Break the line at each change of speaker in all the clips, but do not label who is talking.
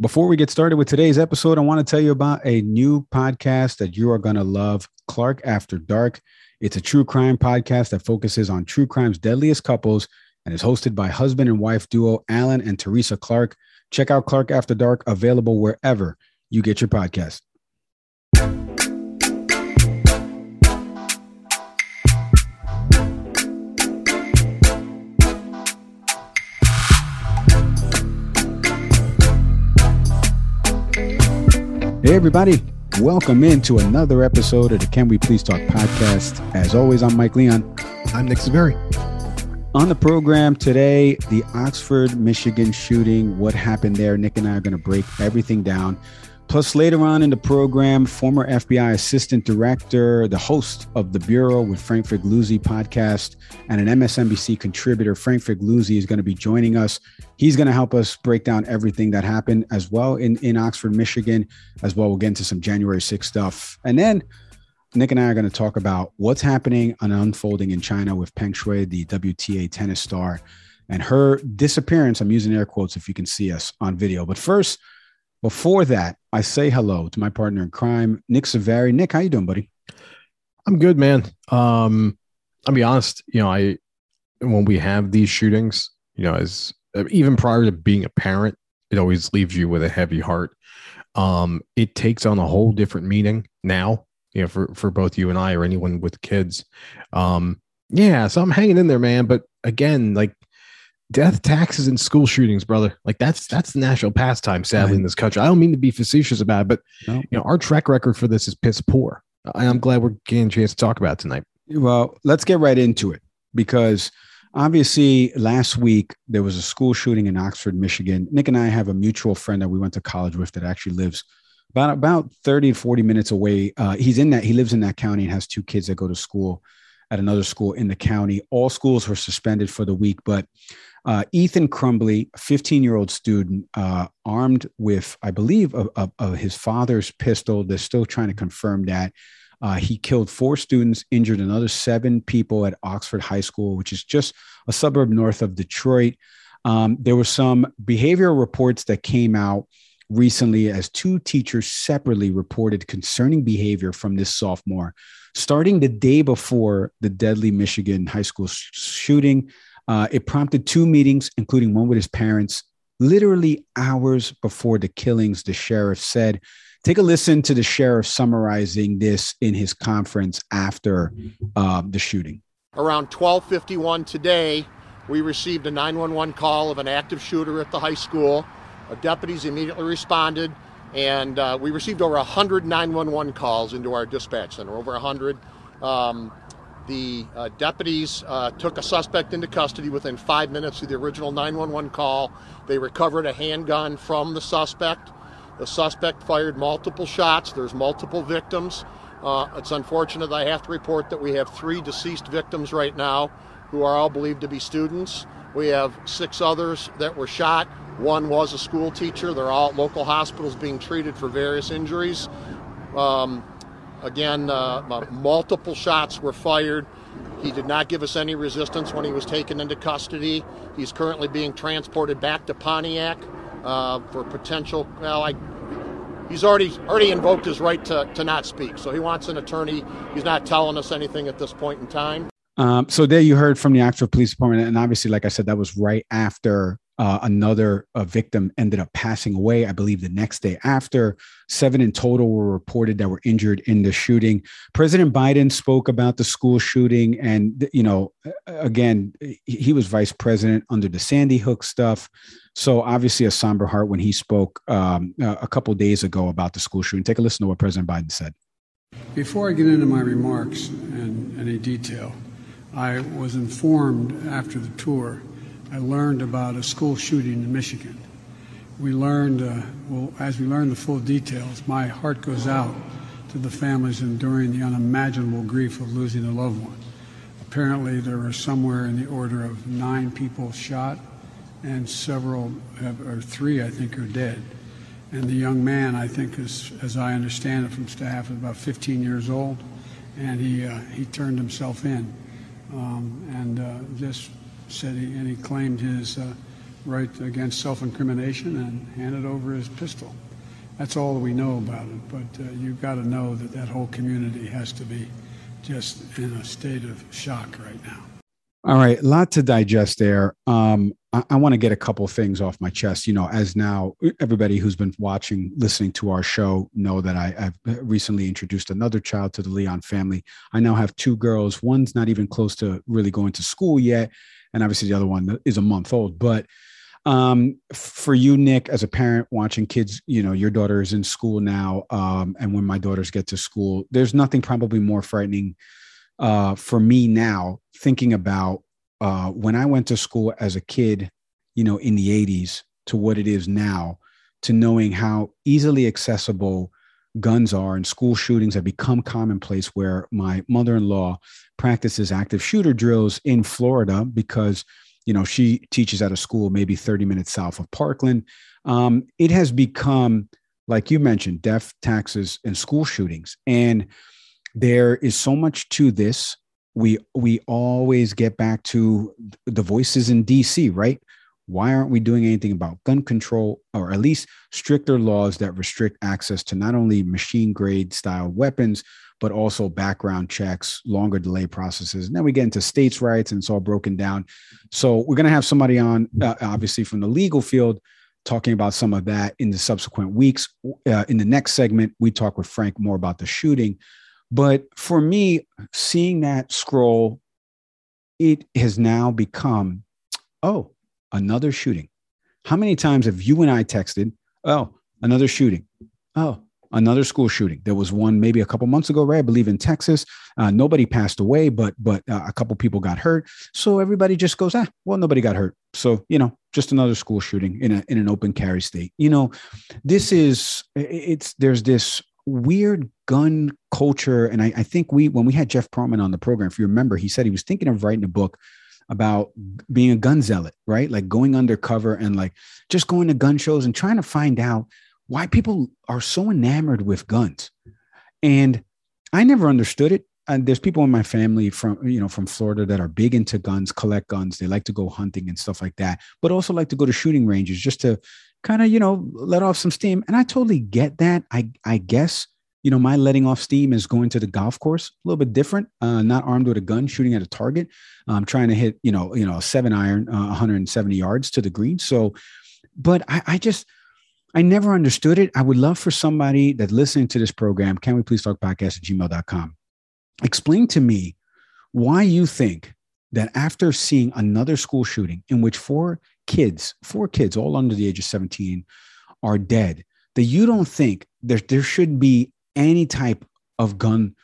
Before we get started with today's episode, I want to tell you about a new podcast that you are going to love Clark After Dark. It's a true crime podcast that focuses on true crime's deadliest couples and is hosted by husband and wife duo Alan and Teresa Clark. Check out Clark After Dark, available wherever you get your podcast. Hey, everybody. Welcome into another episode of the Can We Please Talk podcast. As always, I'm Mike Leon.
I'm Nick Severi.
On the program today, the Oxford, Michigan shooting, what happened there. Nick and I are going to break everything down. Plus, later on in the program, former FBI assistant director, the host of the Bureau with Frank Figliuzzi podcast, and an MSNBC contributor, Frank Figliuzzi, is going to be joining us. He's going to help us break down everything that happened as well in, in Oxford, Michigan, as well. We'll get into some January 6th stuff. And then Nick and I are going to talk about what's happening and unfolding in China with Peng Shuai, the WTA tennis star, and her disappearance. I'm using air quotes if you can see us on video. But first, before that, I say hello to my partner in crime, Nick Severi. Nick, how you doing, buddy?
I'm good, man. Um, I'll be honest. You know, I when we have these shootings, you know, as even prior to being a parent, it always leaves you with a heavy heart. Um, it takes on a whole different meaning now, you know, for for both you and I or anyone with kids. Um, yeah, so I'm hanging in there, man. But again, like death, taxes, and school shootings, brother. Like that's that's the national pastime, sadly, in this country. I don't mean to be facetious about it, but
No.
you know, our track record for this is piss poor. And I'm glad we're getting a chance to talk about it tonight.
Well, let's get right into it because obviously last week there was a school shooting in Oxford, Michigan. Nick and I have a mutual friend that we went to college with that actually lives about about 30 to 40 minutes away. Uh, he's in that he lives in that county and has two kids that go to school at another school in the county. All schools were suspended for the week, but uh, Ethan Crumbley, a 15 year old student, uh, armed with, I believe, of, of, of his father's pistol. They're still trying to confirm that. Uh, he killed four students, injured another seven people at Oxford High School, which is just a suburb north of Detroit. Um, there were some behavioral reports that came out recently as two teachers separately reported concerning behavior from this sophomore. Starting the day before the deadly Michigan high school sh- shooting, uh, it prompted two meetings, including one with his parents, literally hours before the killings, the sheriff said. Take a listen to the sheriff summarizing this in his conference after uh, the shooting.
Around 12:51 today, we received a 911 call of an active shooter at the high school. Uh, deputies immediately responded, and uh, we received over 100 911 calls into our dispatch center. Over 100. Um, The uh, deputies uh, took a suspect into custody within five minutes of the original 911 call. They recovered a handgun from the suspect. The suspect fired multiple shots. There's multiple victims. Uh, it's unfortunate I have to report that we have three deceased victims right now who are all believed to be students. We have six others that were shot. One was a school teacher. They're all at local hospitals being treated for various injuries. Um, again, uh, multiple shots were fired. He did not give us any resistance when he was taken into custody. He's currently being transported back to Pontiac uh, for potential. Well, I, he's already already invoked his right to, to not speak. So he wants an attorney. He's not telling us anything at this point in time.
Um, so there you heard from the Oxford Police Department, and obviously, like I said, that was right after uh, another uh, victim ended up passing away. I believe the next day after. Seven in total were reported that were injured in the shooting. President Biden spoke about the school shooting, and you know, again, he was vice president under the Sandy Hook stuff. So obviously, a somber heart when he spoke um, a couple days ago about the school shooting. Take a listen to what President Biden said.
Before I get into my remarks in any detail. I was informed after the tour, I learned about a school shooting in Michigan. We learned, uh, well, as we learned the full details, my heart goes out to the families enduring the unimaginable grief of losing a loved one. Apparently, there were somewhere in the order of nine people shot, and several, have, or three, I think, are dead. And the young man, I think, is, as I understand it from staff, is about 15 years old, and he, uh, he turned himself in um, and uh, just said he, and he claimed his uh, right against self-incrimination and handed over his pistol. That's all we know about it. But uh, you've got to know that that whole community has to be just in a state of shock right now.
All right, a lot to digest there. Um, I, I want to get a couple things off my chest. You know, as now everybody who's been watching, listening to our show know that I, have recently introduced another child to the Leon family. I now have two girls. One's not even close to really going to school yet, and obviously the other one is a month old. But um, for you, Nick, as a parent watching kids, you know, your daughter is in school now, um, and when my daughters get to school, there's nothing probably more frightening uh, for me now thinking about uh, when I went to school as a kid, you know, in the 80s to what it is now, to knowing how easily accessible guns are and school shootings have become commonplace where my mother-in-law practices active shooter drills in Florida because you know she teaches at a school maybe 30 minutes south of Parkland. Um, it has become like you mentioned death taxes and school shootings. And there is so much to this. We we always get back to the voices in DC, right? Why aren't we doing anything about gun control or at least stricter laws that restrict access to not only machine grade style weapons, but also background checks, longer delay processes? And then we get into states' rights and it's all broken down. So we're going to have somebody on, uh, obviously, from the legal field talking about some of that in the subsequent weeks. Uh, in the next segment, we talk with Frank more about the shooting. But for me, seeing that scroll, it has now become, oh, another shooting. How many times have you and I texted, oh, another shooting? Oh, another school shooting. There was one maybe a couple months ago, right? I believe in Texas. Uh, nobody passed away, but but uh, a couple people got hurt. So everybody just goes, ah, well, nobody got hurt. So you know, just another school shooting in a in an open carry state. You know, this is it's there's this weird gun culture. And I, I, think we, when we had Jeff Pearlman on the program, if you remember, he said he was thinking of writing a book about being a gun zealot, right? Like going undercover and like just going to gun shows and trying to find out why people are so enamored with guns. And I never understood it. And there's people in my family from, you know, from Florida that are big into guns, collect guns. They like to go hunting and stuff like that, but also like to go to shooting ranges just to kind of, you know, let off some steam. And I totally get that. I, I guess you know, my letting off steam is going to the golf course, a little bit different. Uh, not armed with a gun, shooting at a target. I'm trying to hit, you know, you know, a seven iron, uh, 170 yards to the green. So, but I, I just, I never understood it. I would love for somebody that listening to this program, can we please talk podcast at gmail.com? Explain to me why you think that after seeing another school shooting in which four kids, four kids, all under the age of 17, are dead, that you don't think there, there should be any type of gun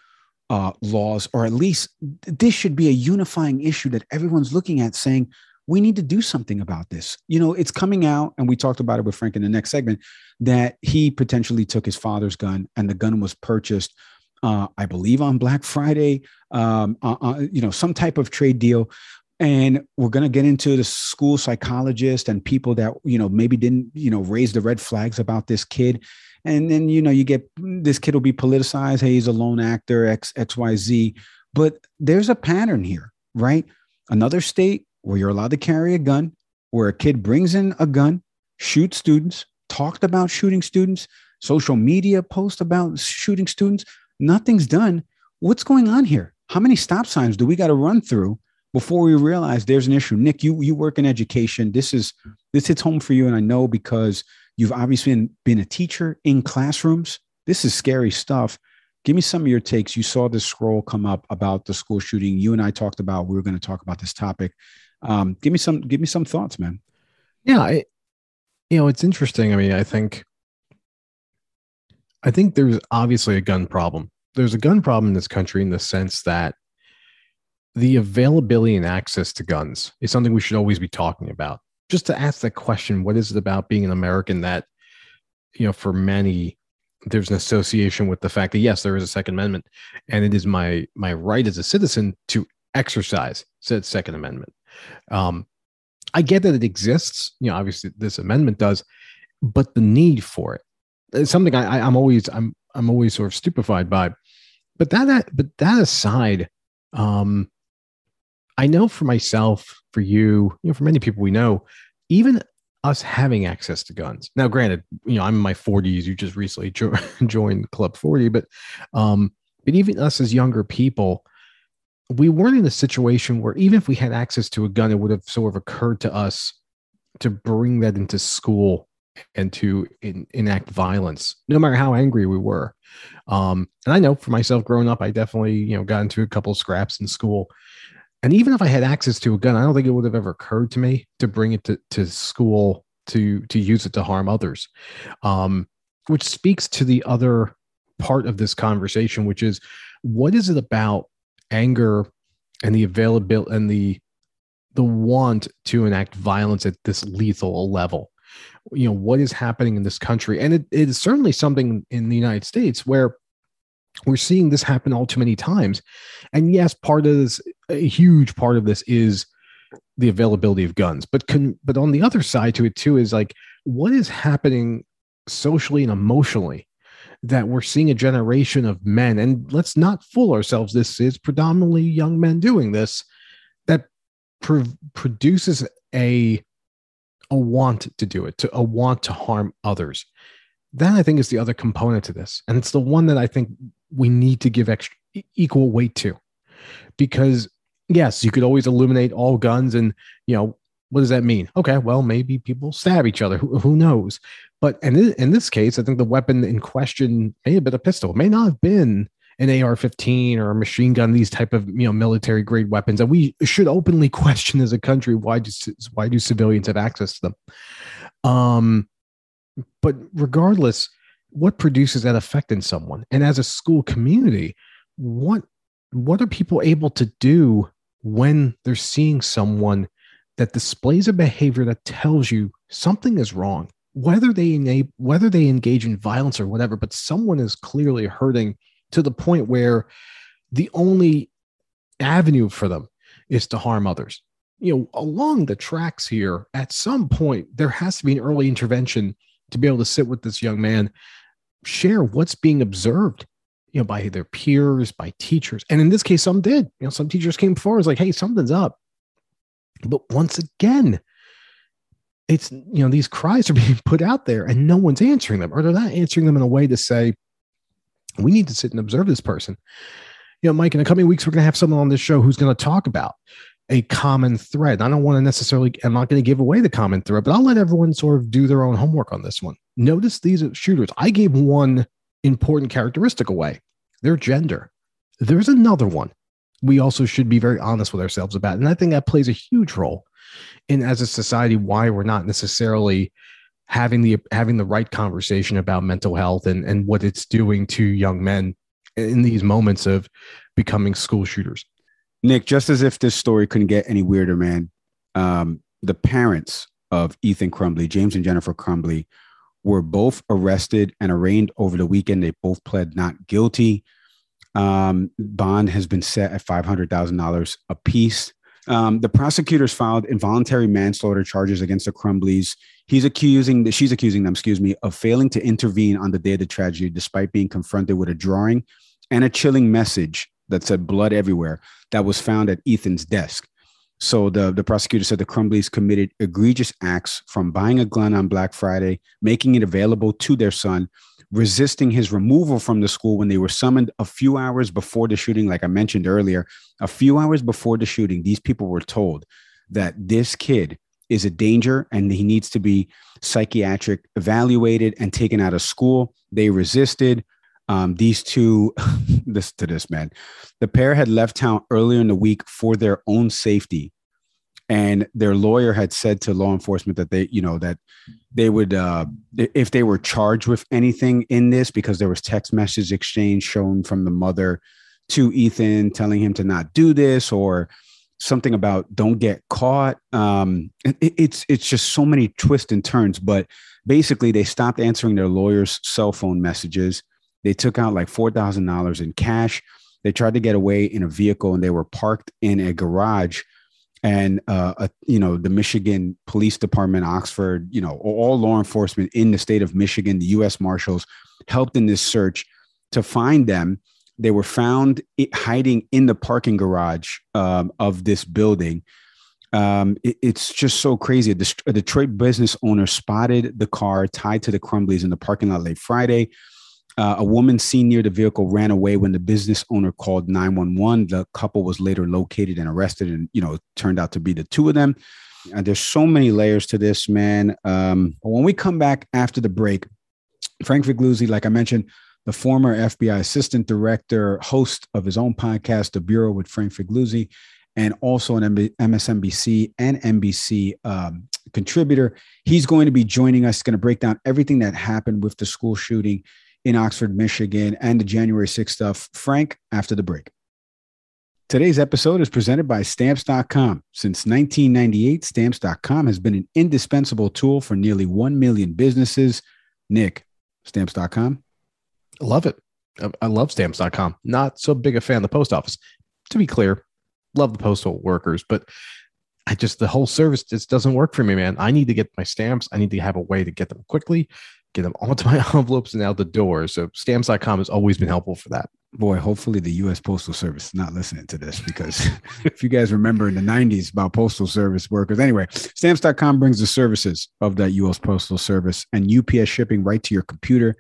uh, laws, or at least this should be a unifying issue that everyone's looking at, saying we need to do something about this. You know, it's coming out, and we talked about it with Frank in the next segment that he potentially took his father's gun, and the gun was purchased, uh, I believe, on Black Friday. Um, uh, uh, you know, some type of trade deal. And we're going to get into the school psychologist and people that, you know, maybe didn't, you know, raise the red flags about this kid and then you know you get this kid will be politicized hey he's a lone actor x xyz but there's a pattern here right? Another state where you're allowed to carry a gun where a kid brings in a gun shoots students talked about shooting students social media post about shooting students nothing's done. What's going on here? How many stop signs do we got to run through before we realize there's an issue? Nick you you work in education. This is this hits home for you and i know because You've obviously been, been a teacher in classrooms. This is scary stuff. Give me some of your takes. You saw this scroll come up about the school shooting. You and I talked about we were going to talk about this topic. Um, give me some give me some thoughts, man.
Yeah, I, you know, it's interesting. I mean, I think I think there's obviously a gun problem. There's a gun problem in this country in the sense that the availability and access to guns is something we should always be talking about just to ask that question what is it about being an american that you know for many there's an association with the fact that yes there is a second amendment and it is my my right as a citizen to exercise said second amendment? Um i get that it exists you know obviously this amendment does but the need for it's something I, I i'm always i'm i'm always sort of stupefied by. But that but that aside um I know for myself, for you, you know, for many people we know, even us having access to guns. Now, granted, you know, I'm in my 40s. You just recently jo- joined Club 40, but um, but even us as younger people, we weren't in a situation where even if we had access to a gun, it would have sort of occurred to us to bring that into school and to in, enact violence, no matter how angry we were. Um, and I know for myself, growing up, I definitely you know got into a couple scraps in school and even if I had access to a gun, I don't think it would have ever occurred to me to bring it to, to school to to use it to harm others. Um, which speaks to the other part of this conversation, which is what is it about anger and the availability and the the want to enact violence at this lethal level? You know, what is happening in this country? And it, it is certainly something in the United States where we're seeing this happen all too many times. And yes, part of this, a huge part of this is the availability of guns. But can, but on the other side to it too is like what is happening socially and emotionally that we're seeing a generation of men, and let's not fool ourselves. This is predominantly young men doing this that pro- produces a a want to do it, to a want to harm others. That I think is the other component to this, and it's the one that I think we need to give extra equal weight to because yes you could always eliminate all guns and you know what does that mean? Okay well maybe people stab each other. Who, who knows? But in, in this case i think the weapon in question may have been a pistol. It may not have been an ar-15 or a machine gun these type of you know military grade weapons and we should openly question as a country why do why do civilians have access to them? Um but regardless what produces that effect in someone? And as a school community what what are people able to do when they're seeing someone that displays a behavior that tells you something is wrong whether they enable whether they engage in violence or whatever but someone is clearly hurting to the point where the only avenue for them is to harm others. You know along the tracks here at some point there has to be an early intervention to be able to sit with this young man share what's being observed you know by their peers by teachers and in this case some did you know some teachers came forward was like hey something's up but once again it's you know these cries are being put out there and no one's answering them or they're not answering them in a way to say we need to sit and observe this person you know mike in the coming weeks we're going to have someone on this show who's going to talk about a common thread. I don't want to necessarily, I'm not going to give away the common thread, but I'll let everyone sort of do their own homework on this one. Notice these shooters. I gave one important characteristic away their gender. There's another one we also should be very honest with ourselves about. And I think that plays a huge role in as a society why we're not necessarily having the having the right conversation about mental health and, and what it's doing to young men in these moments of becoming school shooters.
Nick, just as if this story couldn't get any weirder, man, um, the parents of Ethan Crumbley, James and Jennifer Crumbley, were both arrested and arraigned over the weekend. They both pled not guilty. Um, bond has been set at $500,000 apiece. Um, the prosecutors filed involuntary manslaughter charges against the Crumbleys. He's accusing, she's accusing them, excuse me, of failing to intervene on the day of the tragedy, despite being confronted with a drawing and a chilling message that said blood everywhere that was found at Ethan's desk. So the, the prosecutor said the Crumbleys committed egregious acts from buying a gun on Black Friday, making it available to their son, resisting his removal from the school when they were summoned a few hours before the shooting. Like I mentioned earlier, a few hours before the shooting, these people were told that this kid is a danger and he needs to be psychiatric evaluated and taken out of school. They resisted. Um, these two, this to this man, the pair had left town earlier in the week for their own safety, and their lawyer had said to law enforcement that they, you know, that they would, uh, if they were charged with anything in this, because there was text message exchange shown from the mother to Ethan telling him to not do this or something about don't get caught. Um, it, it's it's just so many twists and turns, but basically they stopped answering their lawyer's cell phone messages they took out like $4,000 in cash. They tried to get away in a vehicle and they were parked in a garage. And, uh, a, you know, the Michigan Police Department, Oxford, you know, all law enforcement in the state of Michigan, the U.S. Marshals helped in this search to find them. They were found hiding in the parking garage um, of this building. Um, it, it's just so crazy. A, Detroit business owner spotted the car tied to the Crumbleys in the parking lot late Friday. Uh, a woman seen near the vehicle ran away when the business owner called 911. The couple was later located and arrested, and you know, turned out to be the two of them. And there's so many layers to this, man. Um, when we come back after the break, Frank Figliuzzi, like I mentioned, the former FBI assistant director, host of his own podcast, The Bureau with Frank Figliuzzi, and also an MSNBC and NBC um, contributor. He's going to be joining us, going to break down everything that happened with the school shooting in Oxford, Michigan, and the January 6th stuff. Frank, after the break. Today's episode is presented by Stamps.com. Since 1998, Stamps.com has been an indispensable tool for nearly 1 million businesses. Nick, Stamps.com?
Love it. I love Stamps.com. Not so big a fan of the post office. To be clear, love the postal workers, but I just, the whole service just doesn't work for me, man. I need to get my stamps. I need to have a way to get them quickly get them onto my envelopes and out the door. So stamps.com has always been helpful for that.
Boy, hopefully the US Postal Service is not listening to this because if you guys remember in the 90s about postal service workers. Anyway, stamps.com brings the services of that US Postal Service and UPS shipping right to your computer.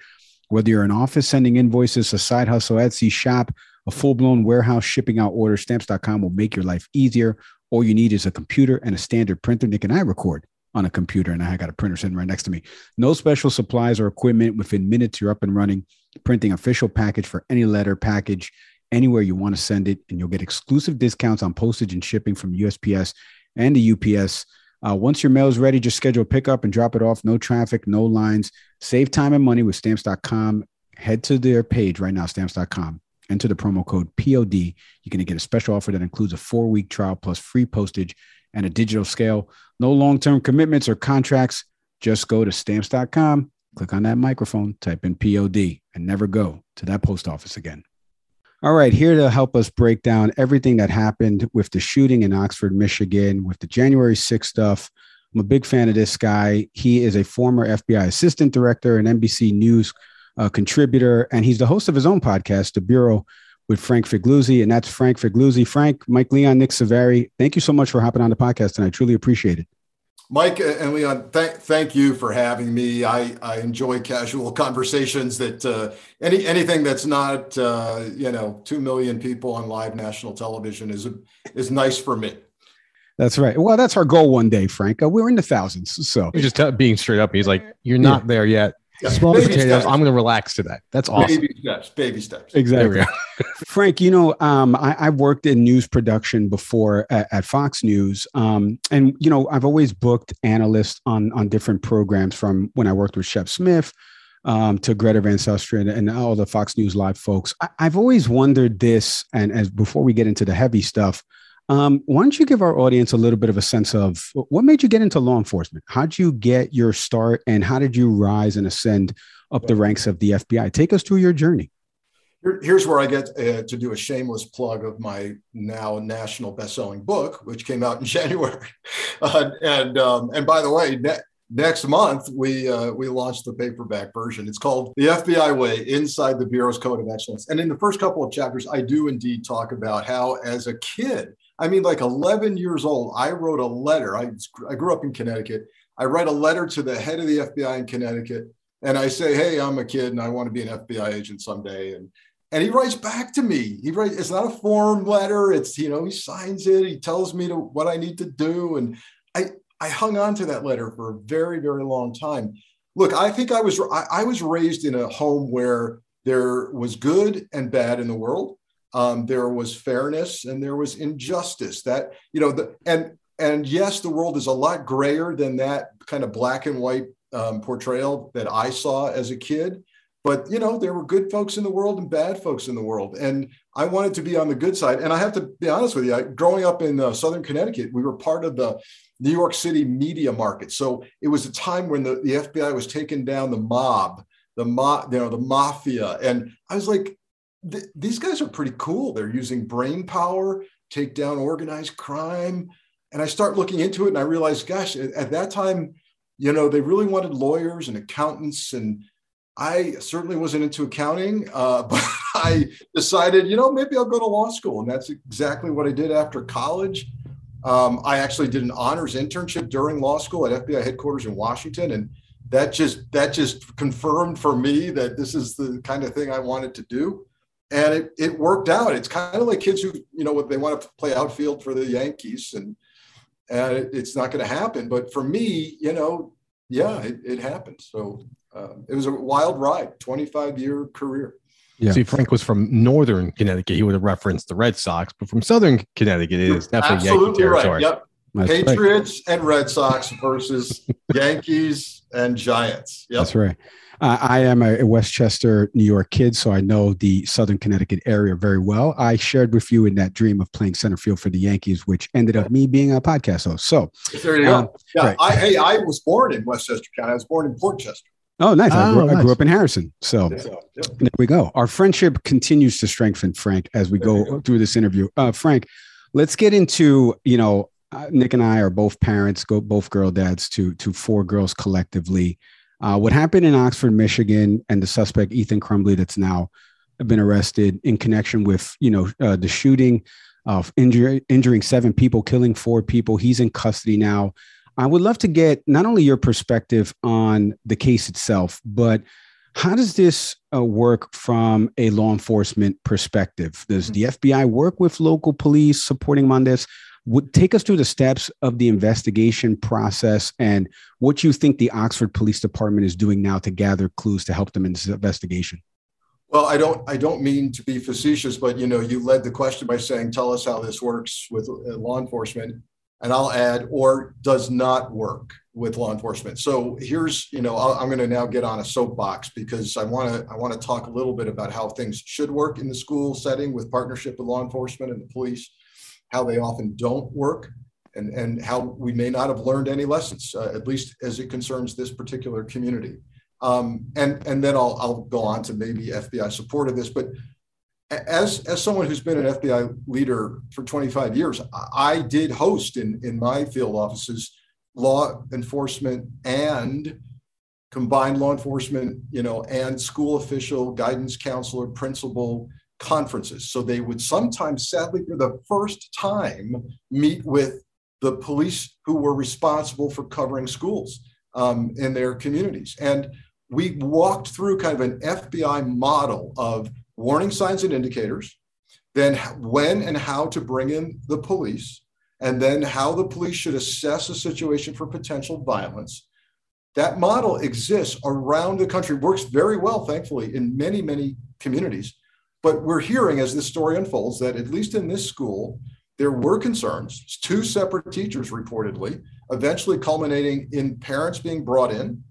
Whether you're an office sending invoices, a side hustle, Etsy shop, a full-blown warehouse shipping out orders, stamps.com will make your life easier. All you need is a computer and a standard printer. Nick and I record on a computer and I got a printer sitting right next to me. No special supplies or equipment. Within minutes, you're up and running, printing official package for any letter package anywhere you want to send it. And you'll get exclusive discounts on postage and shipping from USPS and the UPS. Uh, once your mail is ready, just schedule a pickup and drop it off. No traffic, no lines. Save time and money with stamps.com. Head to their page right now, stamps.com. Enter the promo code POD. You're going to get a special offer that includes a four week trial plus free postage and a digital scale. No long term commitments or contracts. Just go to stamps.com, click on that microphone, type in POD, and never go to that post office again. All right, here to help us break down everything that happened with the shooting in Oxford, Michigan, with the January 6th stuff. I'm a big fan of this guy. He is a former FBI assistant director, an NBC News uh, contributor, and he's the host of his own podcast, The Bureau with Frank Figliuzzi, and that's Frank Figliuzzi. Frank, Mike Leon, Nick Severi, thank you so much for hopping on the podcast, and I truly appreciate it.
Mike and Leon, th- thank you for having me. I, I enjoy casual conversations that uh, any anything that's not uh, you know two million people on live national television is is nice for me.
That's right. Well, that's our goal one day, Frank. Uh, we're in the thousands, so
You're just t- being straight up. He's like, "You're not yeah. there yet." Small baby potatoes. Steps. I'm going to relax today. That's awesome.
Baby steps. Baby steps.
Exactly. Frank, you know, um, I, have worked in news production before at, at Fox News, um, and you know, I've always booked analysts on on different programs. From when I worked with Shep Smith, um, to Greta Van Susteren and, and all the Fox News Live folks. I, have always wondered this, and as before we get into the heavy stuff, um, why don't you give our audience a little bit of a sense of what made you get into law enforcement? How did you get your start, and how did you rise and ascend up the ranks of the FBI? Take us through your journey.
here's where I get uh, to do a shameless plug of my now national best-selling book, which came out in January. Uh, and um, and by the way, ne- next month we uh, we launched the paperback version. It's called The FBI Way: Inside the Bureau's Code of Excellence. And in the first couple of chapters, I do indeed talk about how, as a kid, I mean, like 11 years old, I wrote a letter. I I grew up in Connecticut. I write a letter to the head of the FBI in Connecticut, and I say, "Hey, I'm a kid, and I want to be an FBI agent someday." And and he writes back to me. He writes. It's not a form letter. It's you know he signs it. He tells me to what I need to do, and I I hung on to that letter for a very, very long time. Look, I think I was I, I was raised in a home where there was good and bad in the world. Um, there was fairness and there was injustice. That you know, the, and and yes, the world is a lot grayer than that kind of black and white um, portrayal that I saw as a kid. But you know, there were good folks in the world and bad folks in the world, and I wanted to be on the good side. And I have to be honest with you, I, growing up in uh, Southern Connecticut, we were part of the New York City media market. So it was a time when the, the FBI was taking down the mob, the mob, you know, the mafia. And I was like, these guys are pretty cool. They're using brain power, take down organized crime. And I start looking into it and I realize, gosh, at, at that time, you know, they really wanted lawyers and accountants. And I certainly wasn't into accounting, uh, but I decided, you know, maybe I'll go to law school. And that's exactly what I did after college. Um, I actually did an honors internship during law school at FBI headquarters in Washington, and that just that just confirmed for me that this is the kind of thing I wanted to do, and it it worked out. It's kind of like kids who you know they want to play outfield for the Yankees, and and it, it's not going to happen. But for me, you know, yeah, it, it happened. So um, it was a wild ride, twenty five year career.
Yeah. See, Frank was from northern Connecticut. He would have referenced the Red Sox, but from southern Connecticut, it is definitely Absolutely Yankee territory.
Right. Yep. That's Patriots right. and Red Sox versus Yankees and Giants.
Yep. That's right. Uh, I am a Westchester, New York kid, so I know the Southern Connecticut area very well. I shared with you in that dream of playing center field for the Yankees, which ended up me being a podcast host. So
there you um, go. Yeah, right. I, hey, I was born in Westchester County. I was born in Portchester.
Oh, nice. I, grew, oh, nice. I, grew, up in Harrison. So yep. there we go. Our friendship continues to strengthen, Frank, as we go, go, through this interview. Uh, Frank, let's get into, you know, uh, Nick and I are both parents, go both girl dads to to four girls collectively. Uh, what happened in Oxford, Michigan, and the suspect Ethan Crumbley that's now been arrested in connection with you know uh, the shooting of injury, injuring seven people, killing four people. He's in custody now. I would love to get not only your perspective on the case itself, but how does this uh, work from a law enforcement perspective? Does mm-hmm. the FBI work with local police supporting them on this? Would take us through the steps of the investigation process and what you think the Oxford Police Department is doing now to gather clues to help them in this investigation.
Well, I don't I don't mean to be facetious, but you know, you led the question by saying, "Tell us how this works with uh, law enforcement." and I'll add, or does not work with law enforcement. So here's, you know, i am going to now get on a soapbox because I want to I want to talk a little bit about how things should work in the school setting with partnership with law enforcement and the police, how they often don't work, and and how we may not have learned any lessons, uh, at least as it concerns this particular community. Um, and and then I'll I'll go on to maybe FBI support of this, but as as someone who's been an FBI leader for 25 years, I did host in in my field offices law enforcement and combined law enforcement, you know, and school official, guidance counselor, principal conferences. So they would sometimes, sadly, for the first time, meet with the police who were responsible for covering schools um, in their communities. And we walked through kind of an FBI model of warning signs and indicators, then when and how to bring in the police, and then how the police should assess a situation for potential violence. That model exists around the country, works very well, thankfully, in many, many communities. But we're hearing as this story unfolds that, at least in this school, there were concerns, two separate teachers reportedly, eventually culminating in parents being brought in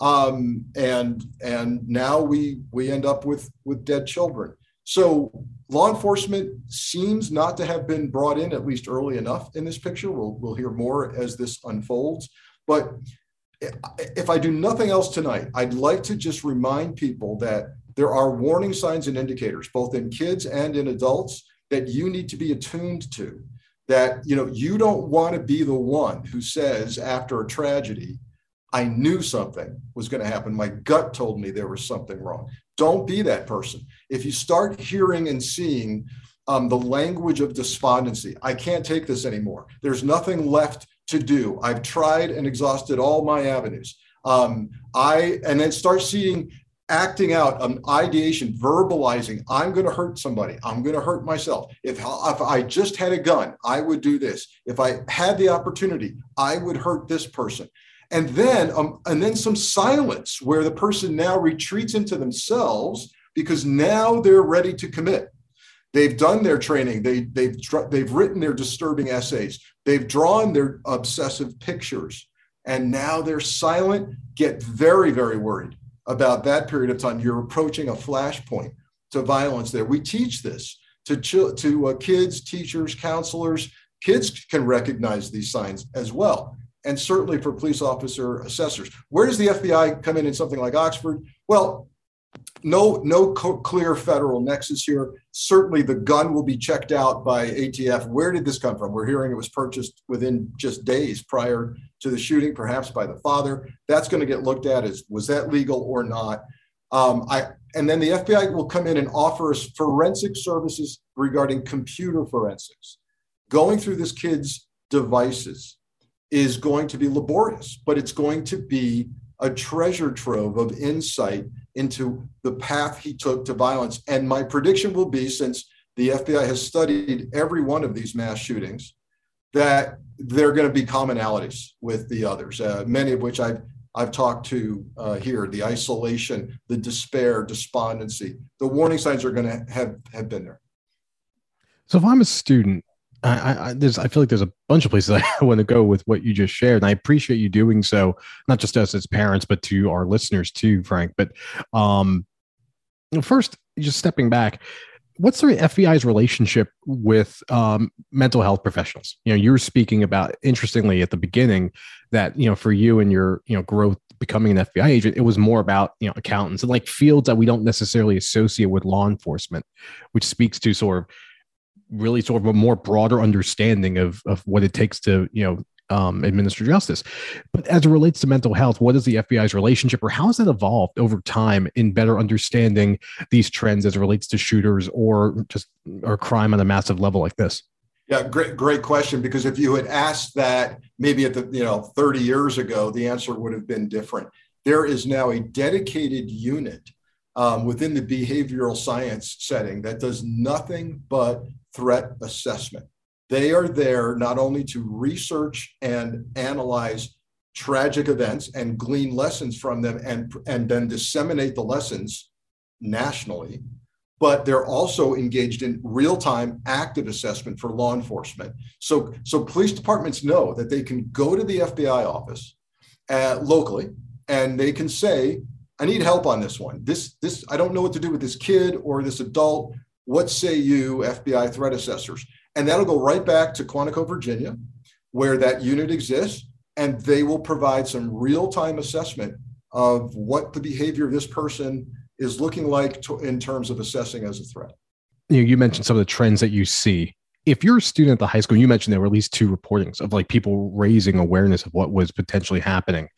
um, and and now we we end up with with dead children. So law enforcement seems not to have been brought in at least early enough in this picture. We'll we'll hear more as this unfolds. But if I do nothing else tonight, I'd like to just remind people that there are warning signs and indicators, both in kids and in adults, that you need to be attuned to. That you know you don't want to be the one who says after a tragedy, I knew something was going to happen. My gut told me there was something wrong. Don't be that person. If you start hearing and seeing um, the language of despondency, I can't take this anymore. There's nothing left to do. I've tried and exhausted all my avenues. Um, I and then start seeing acting out an ideation verbalizing i'm going to hurt somebody. I'm going to hurt myself. If, if i just had a gun i would do this. If i had the opportunity i would hurt this person. And then um, and then some silence where the person now retreats into themselves because now they're ready to commit. They've done their training. They, they've they've written their disturbing essays. They've drawn their obsessive pictures. And now they're silent get very very worried about that period of time. You're approaching a flashpoint to violence there. We teach this to, ch- to uh, kids, teachers, counselors. Kids can recognize these signs as well. And certainly for police officer assessors. Where does the FBI come in in something like Oxford? Well, no, no co- clear federal nexus here. Certainly, the gun will be checked out by ATF. Where did this come from? We're hearing it was purchased within just days prior to the shooting, perhaps by the father. That's going to get looked at as was that legal or not. Um, I and then the FBI will come in and offer us forensic services regarding computer forensics. Going through this kid's devices is going to be laborious, but it's going to be a treasure trove of insight into the path he took to violence. And my prediction will be since the FBI has studied every one of these mass shootings, that there are going to be commonalities with the others, uh, many of which I've I've talked to uh, here: the isolation, the despair, despondency. The warning signs are going to have have been there.
So if I'm a student I, I, there's I feel like there's a bunch of places I want to go with what you just shared, and I appreciate you doing so, not just us as parents, but to our listeners too, Frank. But um, first, just stepping back, what's the FBI's relationship with um, mental health professionals? You know, you were speaking about interestingly at the beginning that you know for you and your you know growth becoming an FBI agent, it was more about you know accountants and like fields that we don't necessarily associate with law enforcement, which speaks to sort of really sort of a more broader understanding of of what it takes to you know um, administer justice. But as it relates to mental health, what is the FBI's relationship, or how has it evolved over time in better understanding these trends as it relates to shooters or just or crime on a massive level like this?
Yeah, great, great question. Because if you had asked that maybe at the you know 30 years ago, the answer would have been different. There is now a dedicated unit um, within the behavioral science setting that does nothing but threat assessment. They are there not only to research and analyze tragic events and glean lessons from them and, and then disseminate the lessons nationally, but they're also engaged in real-time active assessment for law enforcement. So, so police departments know that they can go to the FBI office uh, locally and they can say, I need help on this one. This, this, I don't know what to do with this kid or this adult what say you, FBI threat assessors? And that'll go right back to Quantico, Virginia, where that unit exists, and they will provide some real time assessment of what the behavior of this person is looking like to, in terms of assessing as a threat.
You, you mentioned some of the trends that you see. If you're a student at the high school, you mentioned there were at least two reportings of like people raising awareness of what was potentially happening.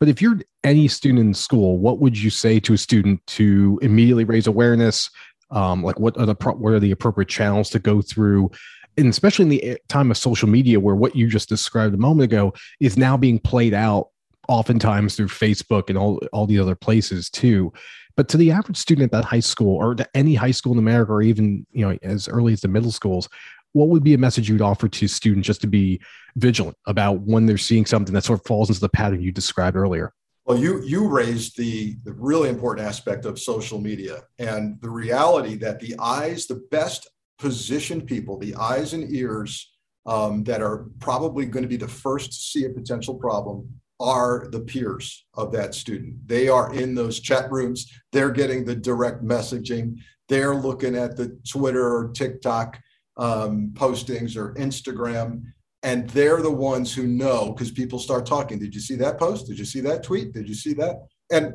But if you're any student in school, what would you say to a student to immediately raise awareness, um, like what are the pro- what are the appropriate channels to go through? And especially in the time of social media where what you just described a moment ago is now being played out oftentimes through facebook and all, all the other places too. But to the average student at that high school or to any high school in america or even you know as early as the middle schools what would be a message you'd offer to students just to be vigilant about when they're seeing something that sort of falls into the pattern you described earlier
well, you you raised the, the really important aspect of social media and the reality that the eyes, the best positioned people, the eyes and ears um, that are probably going to be the first to see a potential problem are the peers of that student. They are in those chat rooms. They're getting the direct messaging. They're looking at the Twitter or TikTok um, postings or Instagram, and they're the ones who know because people start talking. Did you see that post? Did you see that tweet? Did you see that? And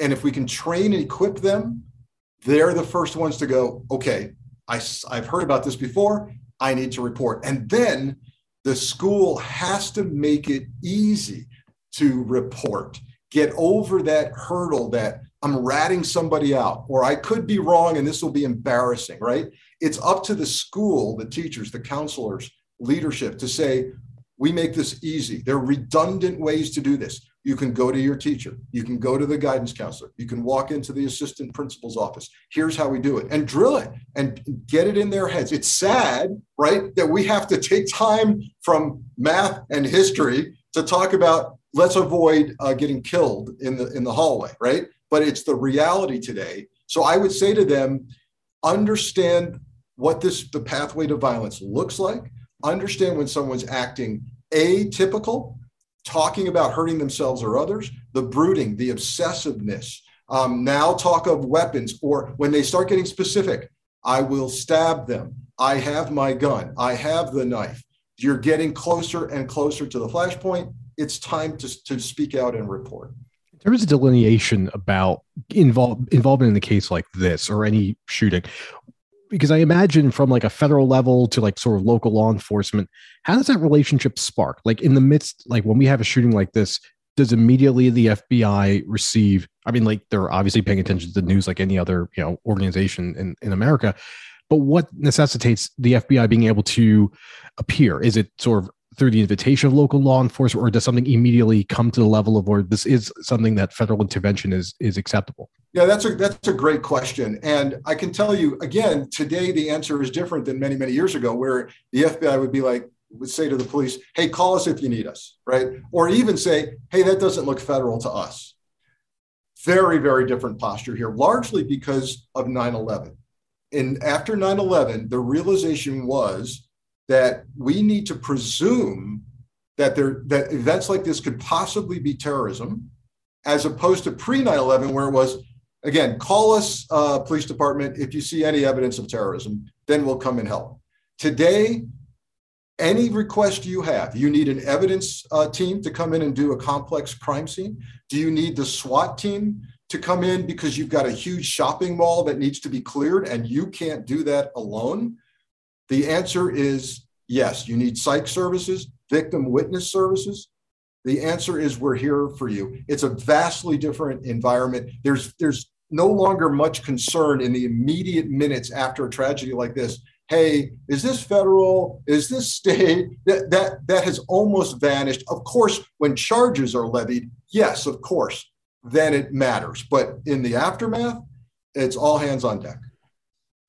and if we can train and equip them, they're the first ones to go. Okay, I, I've heard about this before. I need to report. And then the school has to make it easy to report, get over that hurdle that I'm ratting somebody out, or I could be wrong and this will be embarrassing, right? It's up to the school, the teachers, the counselors, leadership to say, we make this easy. There are redundant ways to do this. You can go to your teacher. You can go to the guidance counselor. You can walk into the assistant principal's office. Here's how we do it and drill it and get it in their heads. It's sad, right, that we have to take time from math and history to talk about let's avoid uh, getting killed in the in the hallway, right? But it's the reality today. So I would say to them, understand what this the pathway to violence looks like. Understand when someone's acting atypical talking about hurting themselves or others, the brooding, the obsessiveness. Um, now talk of weapons, or when they start getting specific, I will stab them. I have my gun. I have the knife. You're getting closer and closer to the flashpoint. It's time to, to speak out and report.
There is a delineation about involve, involvement in a case like this or any shooting because I imagine from like a federal level to like sort of local law enforcement, how does that relationship spark? Like in the midst, like when we have a shooting like this, does immediately the FBI receive? I mean, like they're obviously paying attention to the news like any other you know organization in, in America, but what necessitates the FBI being able to appear? Is it sort of through the invitation of local law enforcement, or does something immediately come to the level of where this is something that federal intervention is is acceptable?
Yeah, that's a that's a great question, and I can tell you again today the answer is different than many many years ago, where the FBI would be like would say to the police, "Hey, call us if you need us," right? Or even say, "Hey, that doesn't look federal to us." Very very different posture here, largely because of 9/11. And after 9/11, the realization was that we need to presume that there that events like this could possibly be terrorism, as opposed to pre 9/11, where it was again, call us, uh, police department, if you see any evidence of terrorism, then we'll come and help. Today, any request you have, you need an evidence uh, team to come in and do a complex crime scene. Do you need the SWAT team to come in because you've got a huge shopping mall that needs to be cleared and you can't do that alone? The answer is yes. You need psych services, victim witness services. The answer is we're here for you. It's a vastly different environment. There's there's no longer much concern in the immediate minutes after a tragedy like this. Hey, is this federal? Is this state? That that that has almost vanished. Of course, when charges are levied, yes, of course, then it matters. But in the aftermath, it's all hands on deck.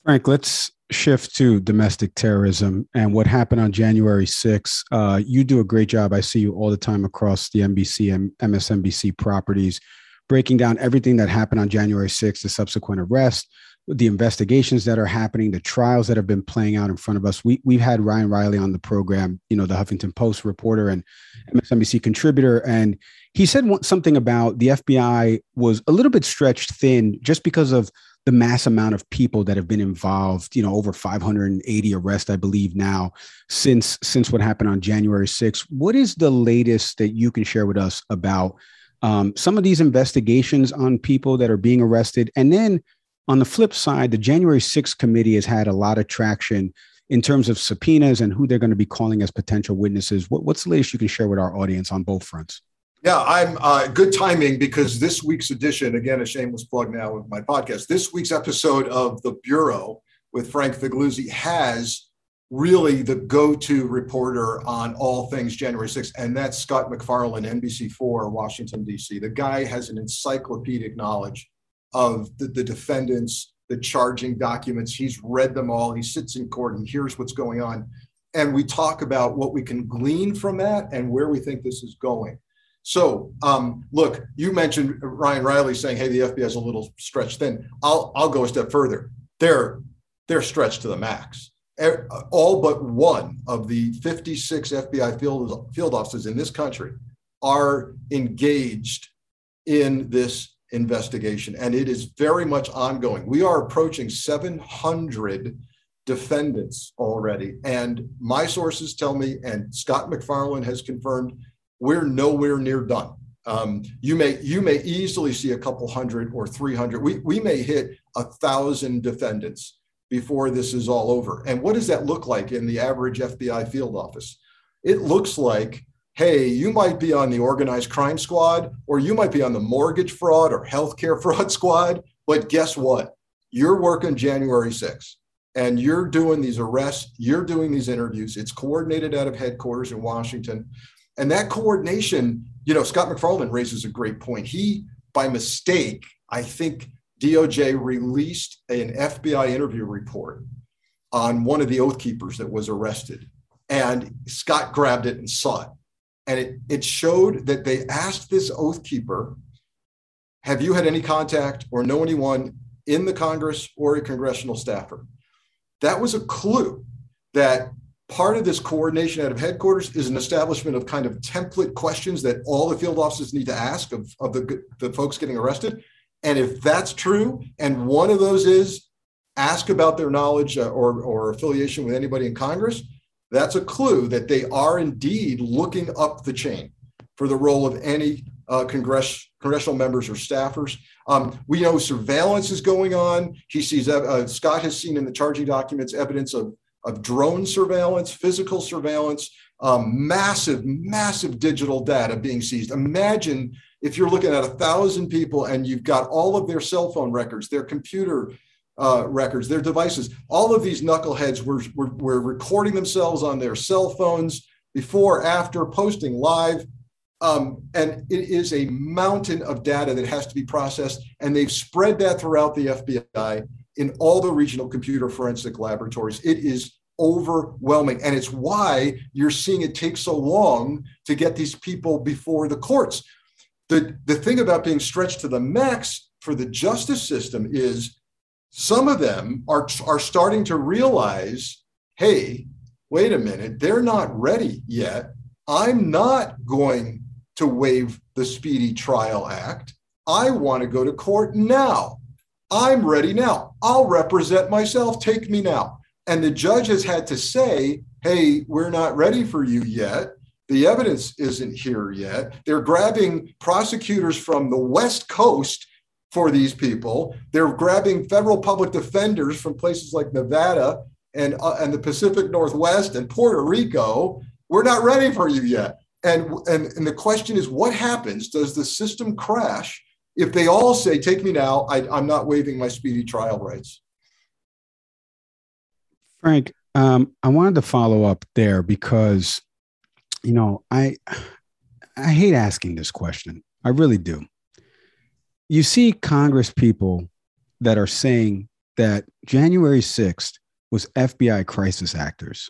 Frank, let's shift to domestic terrorism and what happened on January 6th. Uh, you do a great job. I see you all the time across the NBC and MSNBC properties, breaking down everything that happened on January 6th, the subsequent arrest, the investigations that are happening, the trials that have been playing out in front of us. We, we've had Ryan Riley on the program, you know, the Huffington Post reporter and MSNBC contributor. And he said something about the FBI was a little bit stretched thin just because of the mass amount of people that have been involved you know over 580 arrests i believe now since since what happened on january 6th what is the latest that you can share with us about um, some of these investigations on people that are being arrested? And then on the flip side the january 6th committee has had a lot of traction in terms of subpoenas and who they're going to be calling as potential witnesses. What, what's the latest you can share with our audience on both fronts
yeah, I'm uh, good timing because this week's edition, again, a shameless plug now of my podcast, this week's episode of The Bureau with Frank Figliuzzi has really the go-to reporter on all things January 6th, and that's Scott MacFarlane, NBC4, Washington, D.C. The guy has an encyclopedic knowledge of the, the defendants, the charging documents. He's read them all. He sits in court and hears what's going on. And we talk about what we can glean from that and where we think this is going. So, um, look, you mentioned Ryan Riley saying, "Hey, the FBI is a little stretched thin." I'll I'll go a step further. They're they're stretched to the max. All but one of the 56 FBI field field offices in this country are engaged in this investigation, and it is very much ongoing. We are approaching 700 defendants already. And my sources tell me, and Scott MacFarlane has confirmed, we're nowhere near done. Um, you may you may easily see a couple hundred or 300. We, we may hit a thousand defendants before this is all over. And what does that look like in the average FBI field office? It looks like, hey, you might be on the organized crime squad, or you might be on the mortgage fraud or healthcare fraud squad. But guess what? You're working January 6th and you're doing these arrests, you're doing these interviews. It's coordinated out of headquarters in Washington. And that coordination, you know, Scott MacFarlane raises a great point. He, by mistake, I think DOJ released an FBI interview report on one of the oath keepers that was arrested. And Scott grabbed it and saw it. And it, it showed that they asked this oath keeper, Have you had any contact or know anyone in the Congress or a congressional staffer? That was a clue that part of this coordination out of headquarters is an establishment of kind of template questions that all the field offices need to ask of, of the, the folks getting arrested. And if that's true, and one of those is ask about their knowledge uh, or, or affiliation with anybody in Congress, that's a clue that they are indeed looking up the chain for the role of any uh, congress, congressional members or staffers. Um, we know surveillance is going on. He sees, uh, Scott has seen in the charging documents evidence of, of drone surveillance, physical surveillance, um, massive, massive digital data being seized. Imagine if you're looking at a thousand people and you've got all of their cell phone records, their computer uh, records, their devices, all of these knuckleheads were, were, were recording themselves on their cell phones before, after, posting live. Um, and it is a mountain of data that has to be processed. And they've spread that throughout the FBI in all the regional computer forensic laboratories. It is overwhelming. And it's why you're seeing it take so long to get these people before the courts the, the thing about being stretched to the max for the justice system is some of them are, are starting to realize hey, wait a minute, they're not ready yet. I'm not going to waive the Speedy Trial Act. I want to go to court now. I'm ready now. I'll represent myself. Take me now. And the judge has had to say, hey, we're not ready for you yet. The evidence isn't here yet. They're grabbing prosecutors from the West Coast for these people. They're grabbing federal public defenders from places like Nevada and, uh, and the Pacific Northwest and Puerto Rico. We're not ready for you yet. And, and, and the question is what happens? Does the system crash if they all say, Take me now, I, I'm not waiving my speedy trial rights?
Frank, um, I wanted to follow up there because you know, I I hate asking this question. I really do. You see Congress people that are saying that January 6th was FBI crisis actors.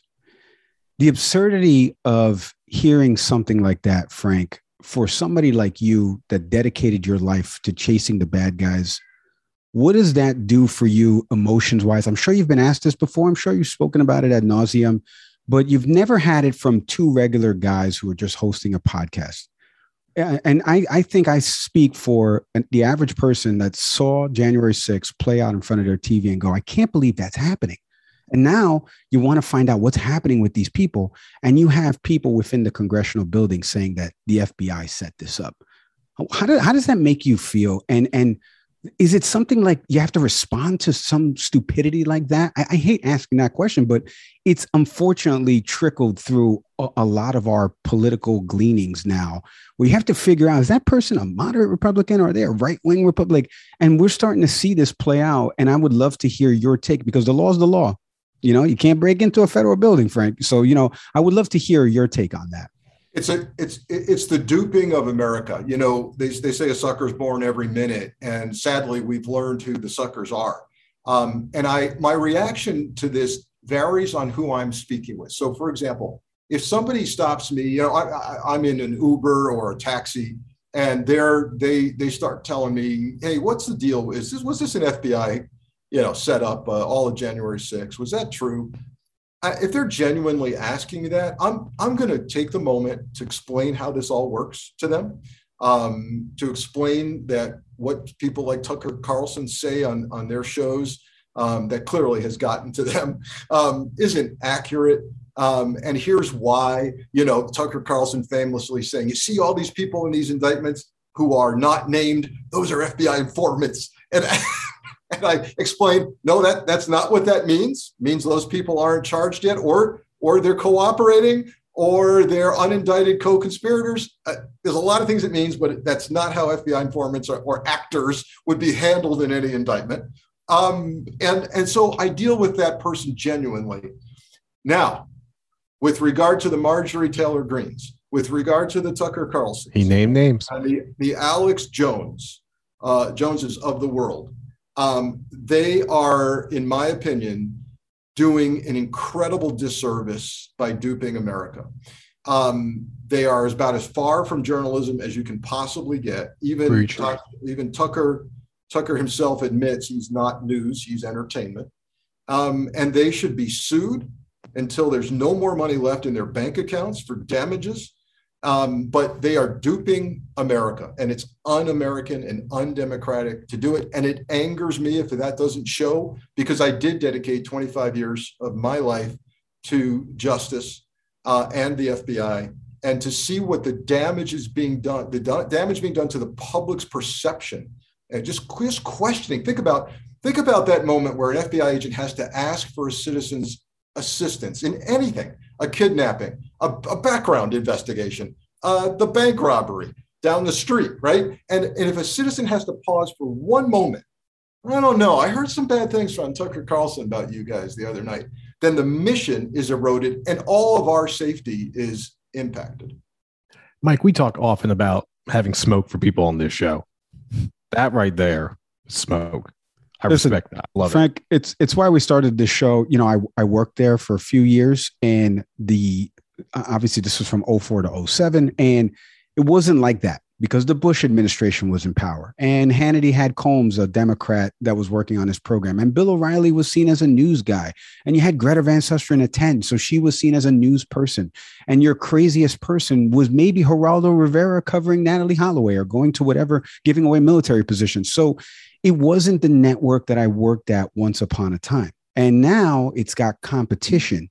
The absurdity of hearing something like that, Frank, for somebody like you that dedicated your life to chasing the bad guys, what does that do for you emotions wise? I'm sure you've been asked this before. I'm sure you've spoken about it ad nauseum but you've never had it from two regular guys who are just hosting a podcast. And I, I think I speak for the average person that saw January 6th play out in front of their TV and go, I can't believe that's happening. And now you want to find out what's happening with these people. And you have people within the congressional building saying that the FBI set this up. How, do, how does that make you feel? And, and is it something like you have to respond to some stupidity like that? I, I hate asking that question, but it's unfortunately trickled through a, a, lot of our political gleanings now. We have to figure out is that person a moderate Republican or are they a right wing Republican? And we're starting to see this play out. And I would love to hear your take because the law is the law. You know, you can't break into a federal building, Frank. So, you know, I would love to hear your take on that
it's a it's it's the duping of America. You know, they they say a sucker's born every minute, and sadly, we've learned who the suckers are. Um, and I my reaction to this varies on who I'm speaking with. So, for example, if somebody stops me, you know, I, am in an Uber or a taxi, and they're they they start telling me, "Hey, what's the deal? Is this was this an FBI, you know, set up uh, all of January 6th? Was that true?" I, if they're genuinely asking me that, I'm I'm going to take the moment to explain how this all works to them, um, to explain that what people like Tucker Carlson say on on their shows um, that clearly has gotten to them um, isn't accurate. Um, and here's why. You know, Tucker Carlson famously saying, "You see all these people in these indictments who are not named; those are FBI informants." And and I explained, no, that that's not what that means. It means those people aren't charged yet, or or they're cooperating, or they're unindicted co-conspirators. Uh, there's a lot of things it means, but that's not how FBI informants or, or actors would be handled in any indictment. Um, and and so I deal with that person genuinely. Now, with regard to the Marjorie Taylor Greens, with regard to the Tucker Carlson,
he named names, and
the the Alex Jones, uh, Joneses of the world um, they are, in my opinion, doing an incredible disservice by duping America. Um, they are about as far from journalism as you can possibly get. Even Tuck, even Tucker Tucker himself admits he's not news; he's entertainment. Um, and they should be sued until there's no more money left in their bank accounts for damages. Um, but they are duping America, and it's un-American and undemocratic to do it. And it angers me if that doesn't show, because I did dedicate 25 years of my life to justice uh, and the FBI, and to see what the damage is being done, the damage being done to the public's perception, and just just questioning. Think about think about that moment where an FBI agent has to ask for a citizen's assistance in anything a kidnapping, a, a background investigation, uh, the bank robbery down the street, right? And, and if a citizen has to pause for one moment, I don't know, I heard some bad things from Tucker Carlson about you guys the other night, then the mission is eroded and all of our safety is impacted.
Mike, we talk often about having smoke for people on this show. That right there, smoke. I Listen, respect that. Love
Frank, it. it's it's why we started this show. You know, I I worked there for a few years, and the obviously this was from 04 to 07, and it wasn't like that because the Bush administration was in power, and Hannity had Colmes, a Democrat that was working on his program, and Bill O'Reilly was seen as a news guy, and you had Greta Van Susteren attend, so she was seen as a news person, and your craziest person was maybe Geraldo Rivera covering Natalee Holloway or going to whatever, giving away military positions. So it wasn't the network that I worked at once upon a time. And now it's got competition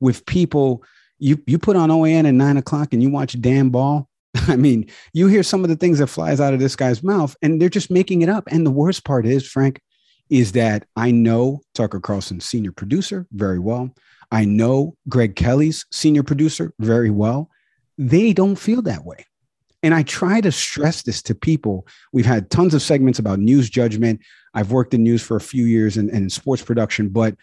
with people. You you put on OAN at nine o'clock and you watch Dan Ball. I mean, you hear some of the things that flies out of this guy's mouth, and they're just making it up. And the worst part is, Frank, is that I know Tucker Carlson's senior producer very well. I know Greg Kelly's senior producer very well. They don't feel that way. And I try to stress this to people. We've had tons of segments about news judgment. I've worked in news for a few years and, and in sports production, but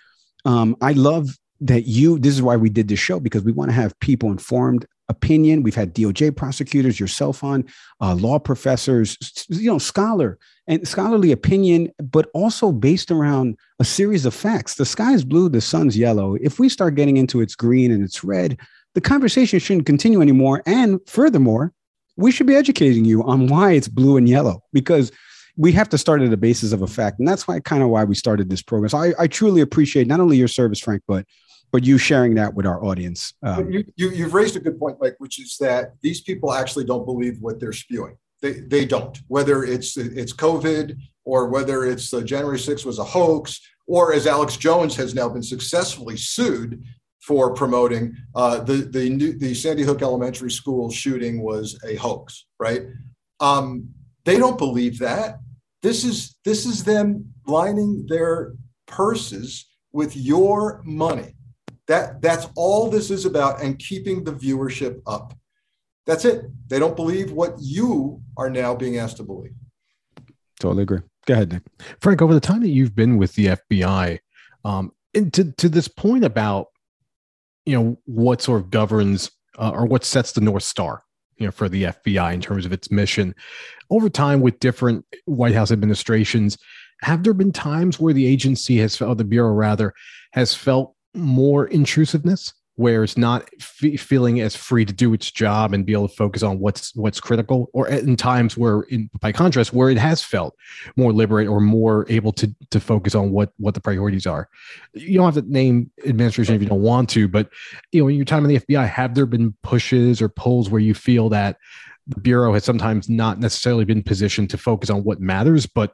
um, I love that you, this is why we did this show, because we want to have people informed opinion. We've had DOJ prosecutors, yourself on, uh, law professors, you know, scholar and scholarly opinion, but also based around a series of facts. The sky is blue, the sun's yellow. If we start getting into it's green and it's red, the conversation shouldn't continue anymore. And furthermore, we should be educating you on why it's blue and yellow because we have to start at the basis of a fact. And that's why kind of why we started this program. So I, I truly appreciate not only your service, Frank, but but you sharing that with our audience.
Um, you, you, you've raised a good point, Mike, which is that these people actually don't believe what they're spewing. They, they don't, whether it's it's COVID or whether it's uh, January 6th was a hoax, or as Alex Jones has now been successfully sued for promoting uh, the the new, the Sandy Hook Elementary School shooting was a hoax, right? Um, they don't believe that. This is this is them lining their purses with your money. That that's all this is about, and keeping the viewership up. That's it. They don't believe what you are now being asked to believe.
Totally agree. Go ahead, Nick.
Frank. Over the time that you've been with the FBI, um, and to to this point about you know what sort of governs uh, or what sets the north star you know for the FBI in terms of its mission over time with different White House administrations have there been times where the agency has felt the bureau rather has felt more intrusiveness where it's not f- feeling as free to do its job and be able to focus on what's what's critical or in times where in by contrast where it has felt more liberate or more able to to focus on what what the priorities are. You don't have to name administration if you don't want to but you know in your time in the fbi have there been pushes or pulls where you feel that the bureau has sometimes not necessarily been positioned to focus on what matters but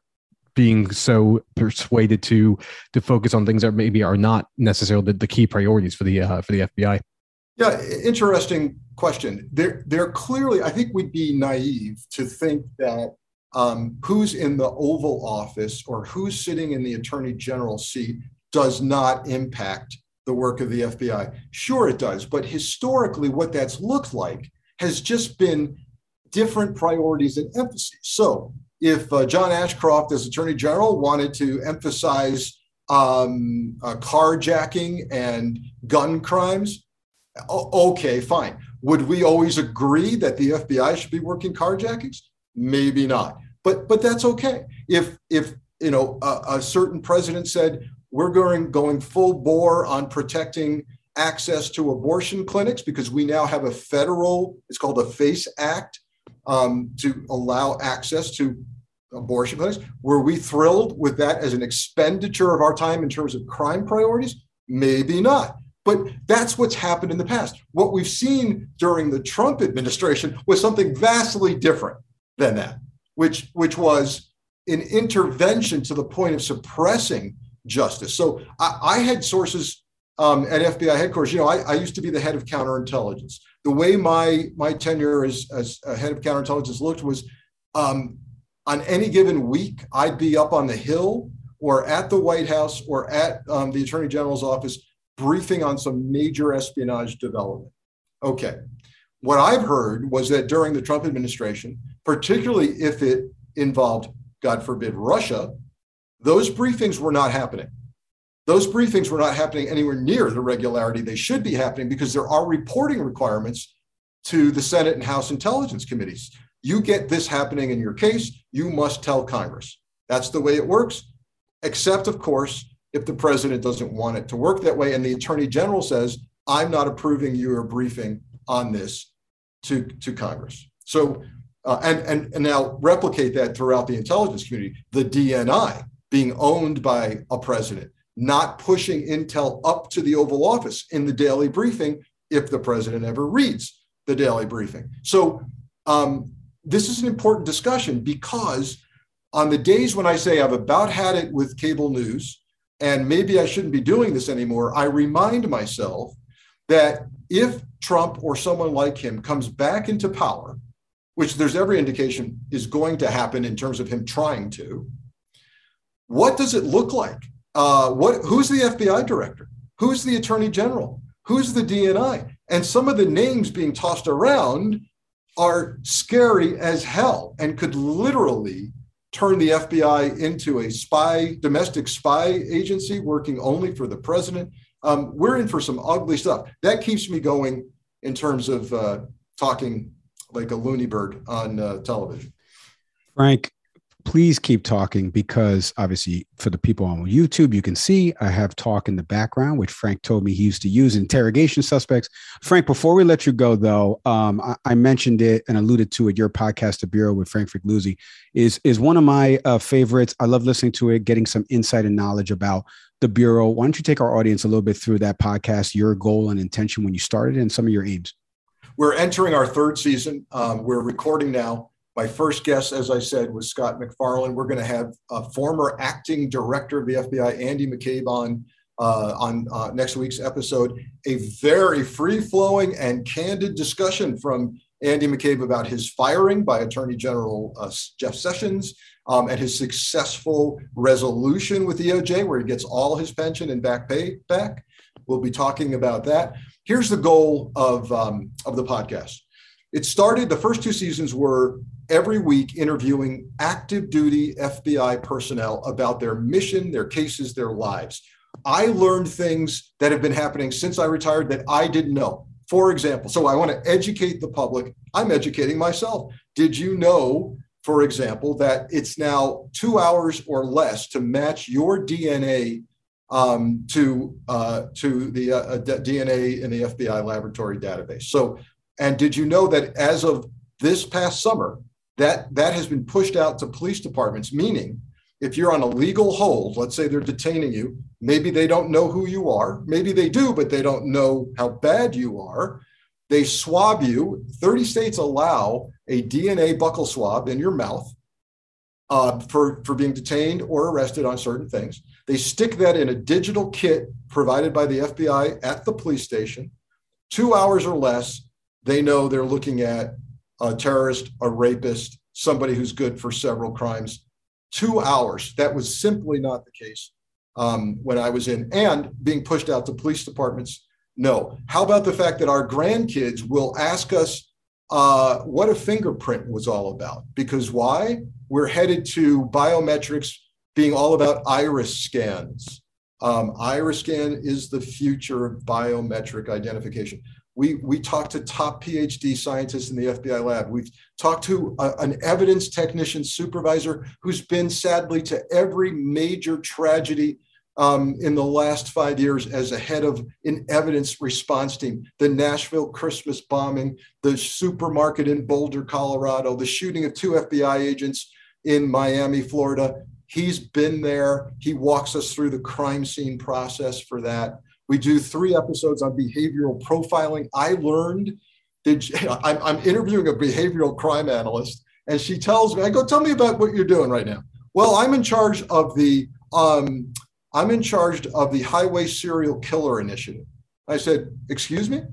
being so persuaded to to focus on things that maybe are not necessarily the, the key priorities for the uh, for the FBI?
Yeah, interesting question. There, there clearly, I think we'd be naive to think that um, who's in the Oval Office or who's sitting in the Attorney General seat does not impact the work of the FBI. Sure, it does, but historically, what that's looked like has just been different priorities and emphases. So, if uh, John Ashcroft, as Attorney General, wanted to emphasize um, uh, carjacking and gun crimes, o- okay, fine. Would we always agree that the FBI should be working carjackings? Maybe not, but but that's okay. If if you know a, a certain president said we're going going full bore on protecting access to abortion clinics because we now have a federal it's called the FACE Act um, to allow access to abortion clinics. Were we thrilled with that as an expenditure of our time in terms of crime priorities? Maybe not. But that's what's happened in the past. What we've seen during the Trump administration was something vastly different than that, which, which was an intervention to the point of suppressing justice. So I, I had sources um, at FBI headquarters. You know, I, I, used to be the head of counterintelligence. The way my my tenure as, as head of counterintelligence looked was um, on any given week, I'd be up on the Hill or at the White House or at um, the Attorney General's office briefing on some major espionage development. Okay. What I've heard was that during the Trump administration, particularly if it involved, God forbid, Russia, those briefings were not happening. Those briefings were not happening anywhere near the regularity they should be happening because there are reporting requirements to the Senate and House intelligence committees you get this happening in your case, you must tell Congress. That's the way it works, except, of course, if the president doesn't want it to work that way. And the attorney general says, I'm not approving your briefing on this to, to Congress. So, uh, and, and, and now replicate that throughout the intelligence community, the DNI being owned by a president, not pushing intel up to the Oval Office in the daily briefing if the president ever reads the daily briefing. So, um, this is an important discussion because on the days when I say I've about had it with cable news and maybe I shouldn't be doing this anymore, I remind myself that if Trump or someone like him comes back into power, which there's every indication is going to happen in terms of him trying to, what does it look like? Uh, what who's the FBI director? Who's the attorney general? Who's the DNI? And some of the names being tossed around are scary as hell and could literally turn the FBI into a spy, domestic spy agency working only for the president. Um, we're in for some ugly stuff. That keeps me going in terms of uh, talking like a loony bird on uh, television.
Frank, please keep talking because obviously for the people on YouTube, you can see I have talk in the background, which Frank told me he used to use interrogation suspects. Frank, before we let you go, though, um, I, I, mentioned it and alluded to it. Your podcast, The Bureau with Frank Figliuzzi, is is one of my uh, favorites. I love listening to it, getting some insight and knowledge about the Bureau. Why don't you take our audience a little bit through that podcast, your goal and intention when you started, and some of your aims?
We're entering our third season. Um, we're recording now. My first guest, as I said, was Scott MacFarlane. We're going to have a former acting director of the FBI, Andy McCabe, on uh, on uh, next week's episode. A very free flowing and candid discussion from Andy McCabe about his firing by Attorney General uh, Jeff Sessions um, and his successful resolution with DOJ, where he gets all his pension and back pay back. We'll be talking about that. Here's the goal of, um, of the podcast. It started, the first two seasons were every week interviewing active duty FBI personnel about their mission, their cases, their lives. I learned things that have been happening since I retired that I didn't know. For example, so I want to educate the public. I'm educating myself. Did you know, for example, that it's now two hours or less to match your DNA um, to uh, to the uh, DNA in the FBI laboratory database. So, and did you know that as of this past summer, that that has been pushed out to police departments, meaning if you're on a legal hold, let's say they're detaining you, maybe they don't know who you are, maybe they do, but they don't know how bad you are. They swab you. 30 states allow a DNA buccal swab in your mouth uh, for, for being detained or arrested on certain things. They stick that in a digital kit provided by the FBI at the police station. Two hours or less, they know they're looking at a terrorist, a rapist, somebody who's good for several crimes two hours. That was simply not the case um, when I was in, and being pushed out to police departments. No. How about the fact that our grandkids will ask us uh, what a fingerprint was all about? Because why? We're headed to biometrics being all about iris scans. Um, iris scan is the future of biometric identification. We, we talked to top PhD scientists in the FBI lab. We've talked to a, an evidence technician supervisor who's been sadly to every major tragedy um, in the last five years as a head of an evidence response team. The Nashville Christmas bombing, the supermarket in Boulder, Colorado, the shooting of two FBI agents in Miami, Florida. He's been there. He walks us through the crime scene process for that. We do three episodes on behavioral profiling. I learned that I'm, I'm interviewing a behavioral crime analyst, and she tells me, I go, tell me about what you're doing right now. Well, I'm in charge of the um, I'm in charge of the Highway Serial Killer Initiative. I said, excuse me?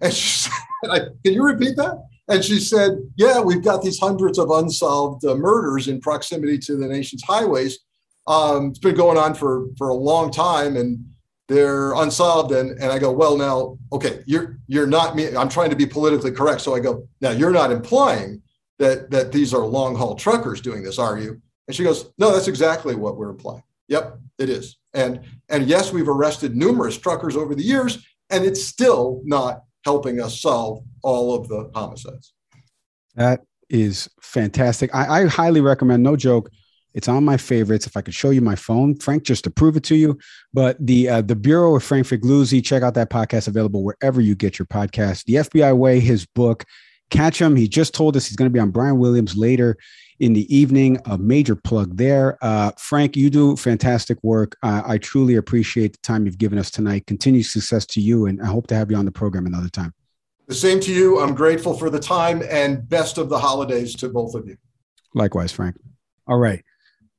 And she said, can you repeat that? And she said, yeah, we've got these hundreds of unsolved uh, murders in proximity to the nation's highways. Um, it's been going on for, for a long time. And they're unsolved and and i go well now okay you're you're not me i'm trying to be politically correct. So i go now you're not implying that that these are long haul truckers doing this are you? And she goes no that's exactly what we're implying. Yep it is. And and yes we've arrested numerous truckers over the years and it's still not helping us solve all of the homicides.
That is fantastic. I, I highly recommend no joke it's on my favorites. If I could show you my phone, Frank, just to prove it to you. But the uh, the Bureau of Frank Figliuzzi, check out that podcast available wherever you get your podcast. The FBI Way, his book, catch him. He just told us he's going to be on Brian Williams later in the evening. A major plug there. Uh, Frank, you do fantastic work. Uh, I truly appreciate the time you've given us tonight. Continued success to you, and I hope to have you on the program another time.
The same to you. I'm grateful for the time and best of the holidays to both of you.
Likewise, Frank. All right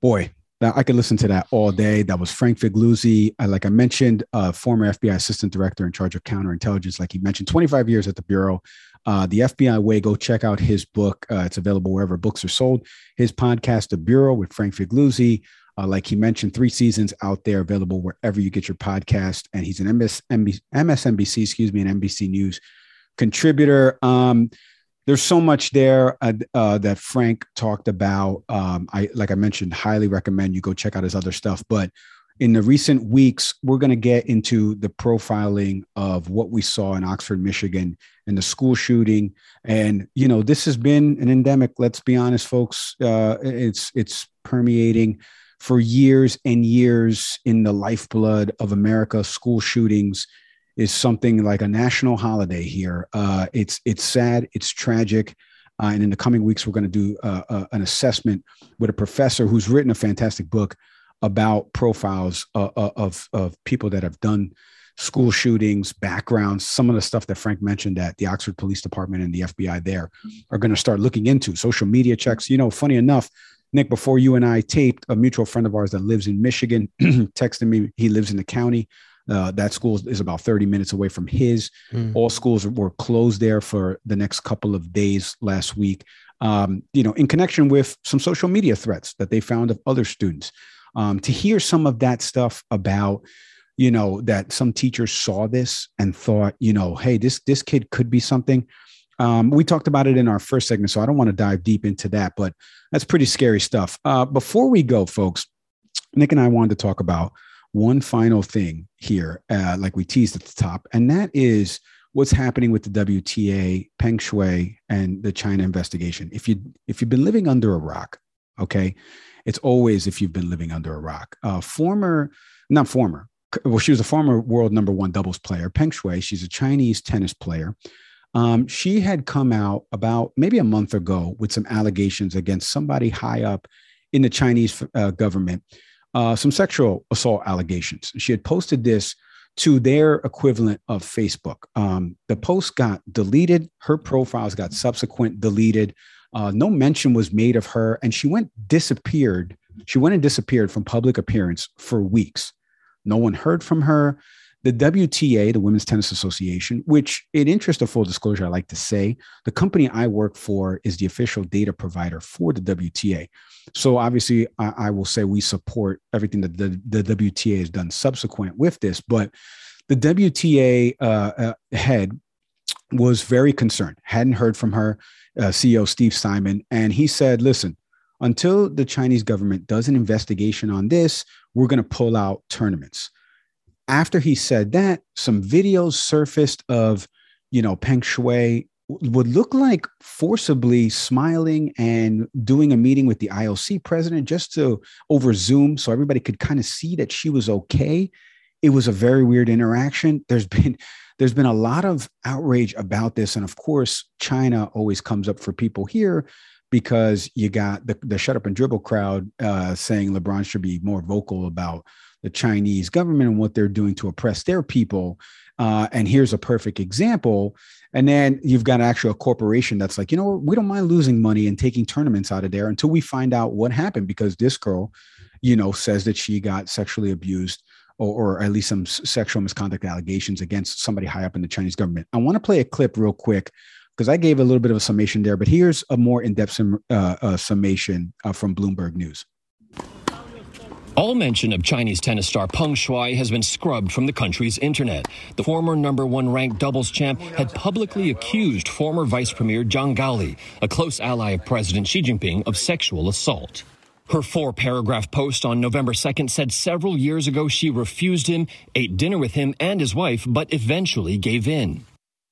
boy, that I could listen to that all day. That was Frank Figliuzzi, uh, like I mentioned, uh, former FBI assistant director in charge of counterintelligence. Like he mentioned, 25 years at the bureau. Uh, the FBI way. Go check out his book. Uh, it's available wherever books are sold. His podcast, The Bureau, with Frank Figliuzzi. Uh, like he mentioned, three seasons out there, available wherever you get your podcast. And he's an MS, MSNBC, excuse me, an NBC News contributor. Um, there's so much there uh, uh, that Frank talked about. Um, I like I mentioned, highly recommend you go check out his other stuff. But in the recent weeks, we're going to get into the profiling of what we saw in Oxford, Michigan, and the school shooting. And you know, this has been an endemic. Let's be honest, folks. Uh, it's it's permeating for years and years in the lifeblood of America. School shootings is something like a national holiday here. Uh, it's it's sad, it's tragic, uh, and in the coming weeks we're going to do uh, uh, an assessment with a professor who's written a fantastic book about profiles uh, uh, of of people that have done school shootings, backgrounds, some of the stuff that Frank mentioned that the Oxford Police Department and the FBI there are going to start looking into. Social media checks. You know, funny enough. Nick, before you and I taped, a mutual friend of ours that lives in Michigan texted me. He lives in the county. Uh, that school is about 30 minutes away from his. Mm. All schools were closed there for the next couple of days last week. Um, you know, in connection with some social media threats that they found of other students. Um, to hear some of that stuff about, you know, that some teachers saw this and thought, you know, hey, this this kid could be something. Um, we talked about it in our first segment, so I don't want to dive deep into that, but that's pretty scary stuff. Uh, before we go, folks, Nick and I wanted to talk about one final thing here, uh, like we teased at the top, and that is what's happening with the WTA, Peng Shuai, and the China investigation. If you if you've been living under a rock, okay, it's always if you've been living under a rock. Uh, former, not former, well, she was a former world number one doubles player, Peng Shuai. She's a Chinese tennis player. Um, she had come out about maybe a month ago with some allegations against somebody high up in the Chinese uh, government, uh, some sexual assault allegations. She had posted this to their equivalent of Facebook. Um, the post got deleted. Her profiles got subsequent deleted. Uh, no mention was made of her, and she went disappeared. She went and disappeared from public appearance for weeks. No one heard from her. The WTA, the Women's Tennis Association, which, in interest of full disclosure, I like to say, the company I work for is the official data provider for the WTA. So obviously, I, I will say we support everything that the, the WTA has done subsequent with this. But the WTA uh, uh, head was very concerned, hadn't heard from her, uh, CEO Steve Simon, and he said, listen, until the Chinese government does an investigation on this, we're going to pull out tournaments. After he said that, some videos surfaced of, you know, Peng Shuai would look like forcibly smiling and doing a meeting with the IOC president just to over Zoom so everybody could kind of see that she was okay. It was a very weird interaction. There's been there's been a lot of outrage about this and of course China always comes up for people here because you got the, the shut up and dribble crowd uh, saying LeBron should be more vocal about the Chinese government and what they're doing to oppress their people. Uh, and here's a perfect example. And then you've got actually a corporation that's like, you know, we don't mind losing money and taking tournaments out of there until we find out what happened because this girl, you know, says that she got sexually abused or, or at least some sexual misconduct allegations against somebody high up in the Chinese government. I want to play a clip real quick because I gave a little bit of a summation there, but here's a more in depth sum, uh, uh, summation uh, from Bloomberg News.
All mention of Chinese tennis star Peng Shuai has been scrubbed from the country's internet. The former number one ranked doubles champ had publicly accused former Vice Premier Zhang Gaoli, a close ally of President Xi Jinping, of sexual assault. Her four paragraph post on November 2nd said several years ago she refused him, ate dinner with him and his wife, but eventually gave in.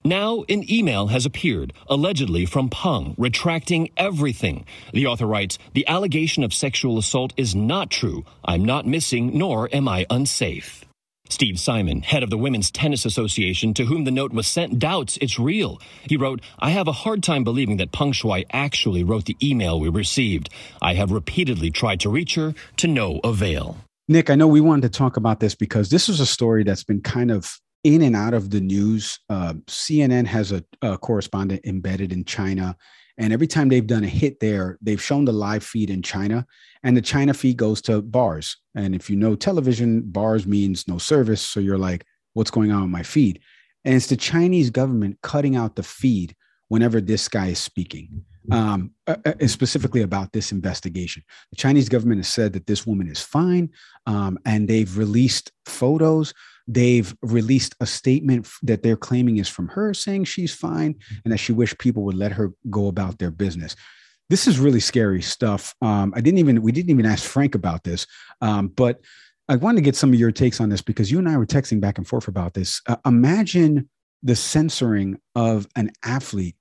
Now, an email has appeared, allegedly from Peng, retracting everything. The author writes The allegation of sexual assault is not true. I'm not missing, nor am I unsafe. Steve Simon, head of the Women's Tennis Association, to whom the note was sent, doubts it's real. He wrote, I have a hard time believing that Peng Shuai actually wrote the email we received. I have repeatedly tried to reach her to no avail.
Nick, I know we wanted to talk about this because this is a story that's been kind of in and out of the news. Uh, CNN has a, a, correspondent embedded in China. And every time they've done a hit there, they've shown the live feed in China, and the China feed goes to bars. And if you know television, bars means no service. So you're like, what's going on with my feed? And it's the Chinese government cutting out the feed whenever this guy is speaking, um, uh, uh specifically about this investigation. The Chinese government has said that this woman is fine, um, and they've released photos They've released a statement that they're claiming is from her saying she's fine and that she wished people would let her go about their business. This is really scary stuff. Um, I didn't even, we didn't even ask Frank about this, um, but I wanted to get some of your takes on this because you and I were texting back and forth about this. Uh, imagine the censoring of an athlete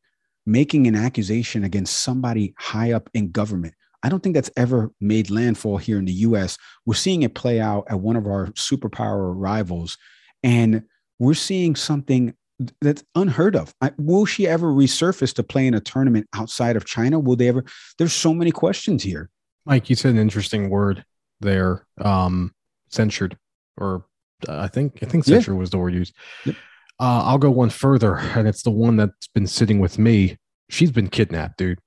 making an accusation against somebody high up in government I don't think that's ever made landfall here in the US. We're seeing it play out at one of our superpower rivals. And we're seeing something that's unheard of. I, will she ever resurface to play in a tournament outside of China? Will they ever? There's so many questions here.
Mike, you said an interesting word there. Um, censured, or uh, I think I think censured yeah. was the word used. Uh, I'll go one further, and it's the one that's been sitting with me. She's been kidnapped, dude.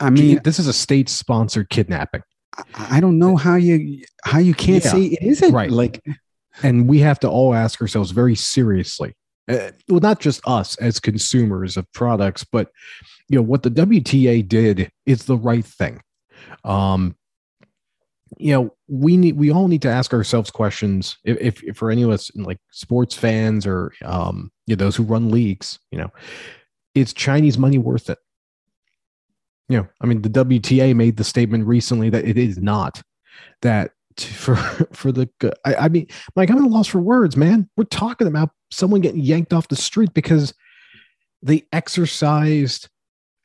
I mean, this is a state-sponsored kidnapping.
I don't know how you how you can't yeah, say it isn't
right. Like, and we have to all ask ourselves very seriously. Uh, well, not just us as consumers of products, but you know what the WTA did is the right thing. Um, you know, we need we all need to ask ourselves questions. If, if, if for any of us like sports fans or um, you know, those who run leagues, you know, is Chinese money worth it? You know, I mean, the WTA made the statement recently that it is not. That for for the I, I mean, Mike, I'm at a loss for words, man. We're talking about someone getting yanked off the street because they exercised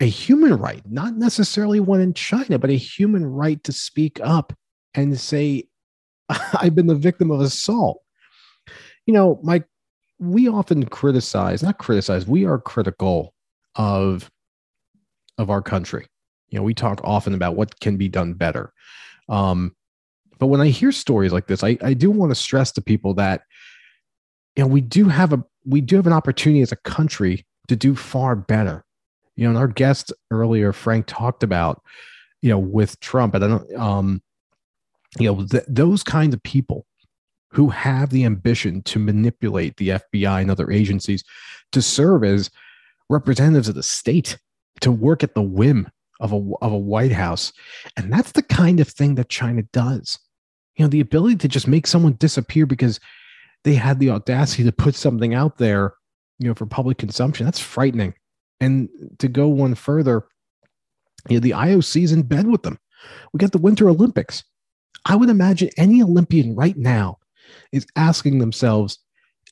a human right, not necessarily one in China, but a human right to speak up and say, I've been the victim of assault. You know, Mike, we often criticize, not criticize, we are critical of of our country. You know, we talk often about what can be done better. Um, but when I hear stories like this, I, I do want to stress to people that you know we do have a we do have an opportunity as a country to do far better. You know, and our guest earlier, Frank, talked about, you know, with Trump, and I don't um, you know, th- those kinds of people who have the ambition to manipulate the FBI and other agencies to serve as representatives of the state, to work at the whim of a, of a White House. And that's the kind of thing that China does. You know, the ability to just make someone disappear because they had the audacity to put something out there, you know, for public consumption. That's frightening. And to go one further, you know, the IOC is in bed with them. We got the Winter Olympics. I would imagine any Olympian right now is asking themselves,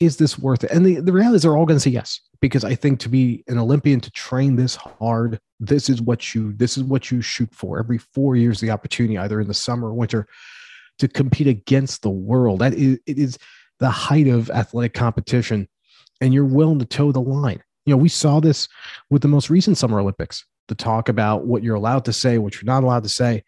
is this worth it? And the, the reality is they're all going to say yes, because I think to be an Olympian, to train this hard, this is what you, this is what you shoot for every four years, the opportunity either in the summer or winter to compete against the world. That is, it is the height of athletic competition and you're willing to toe the line. You know, we saw this with the most recent Summer Olympics to talk about what you're allowed to say, what you're not allowed to say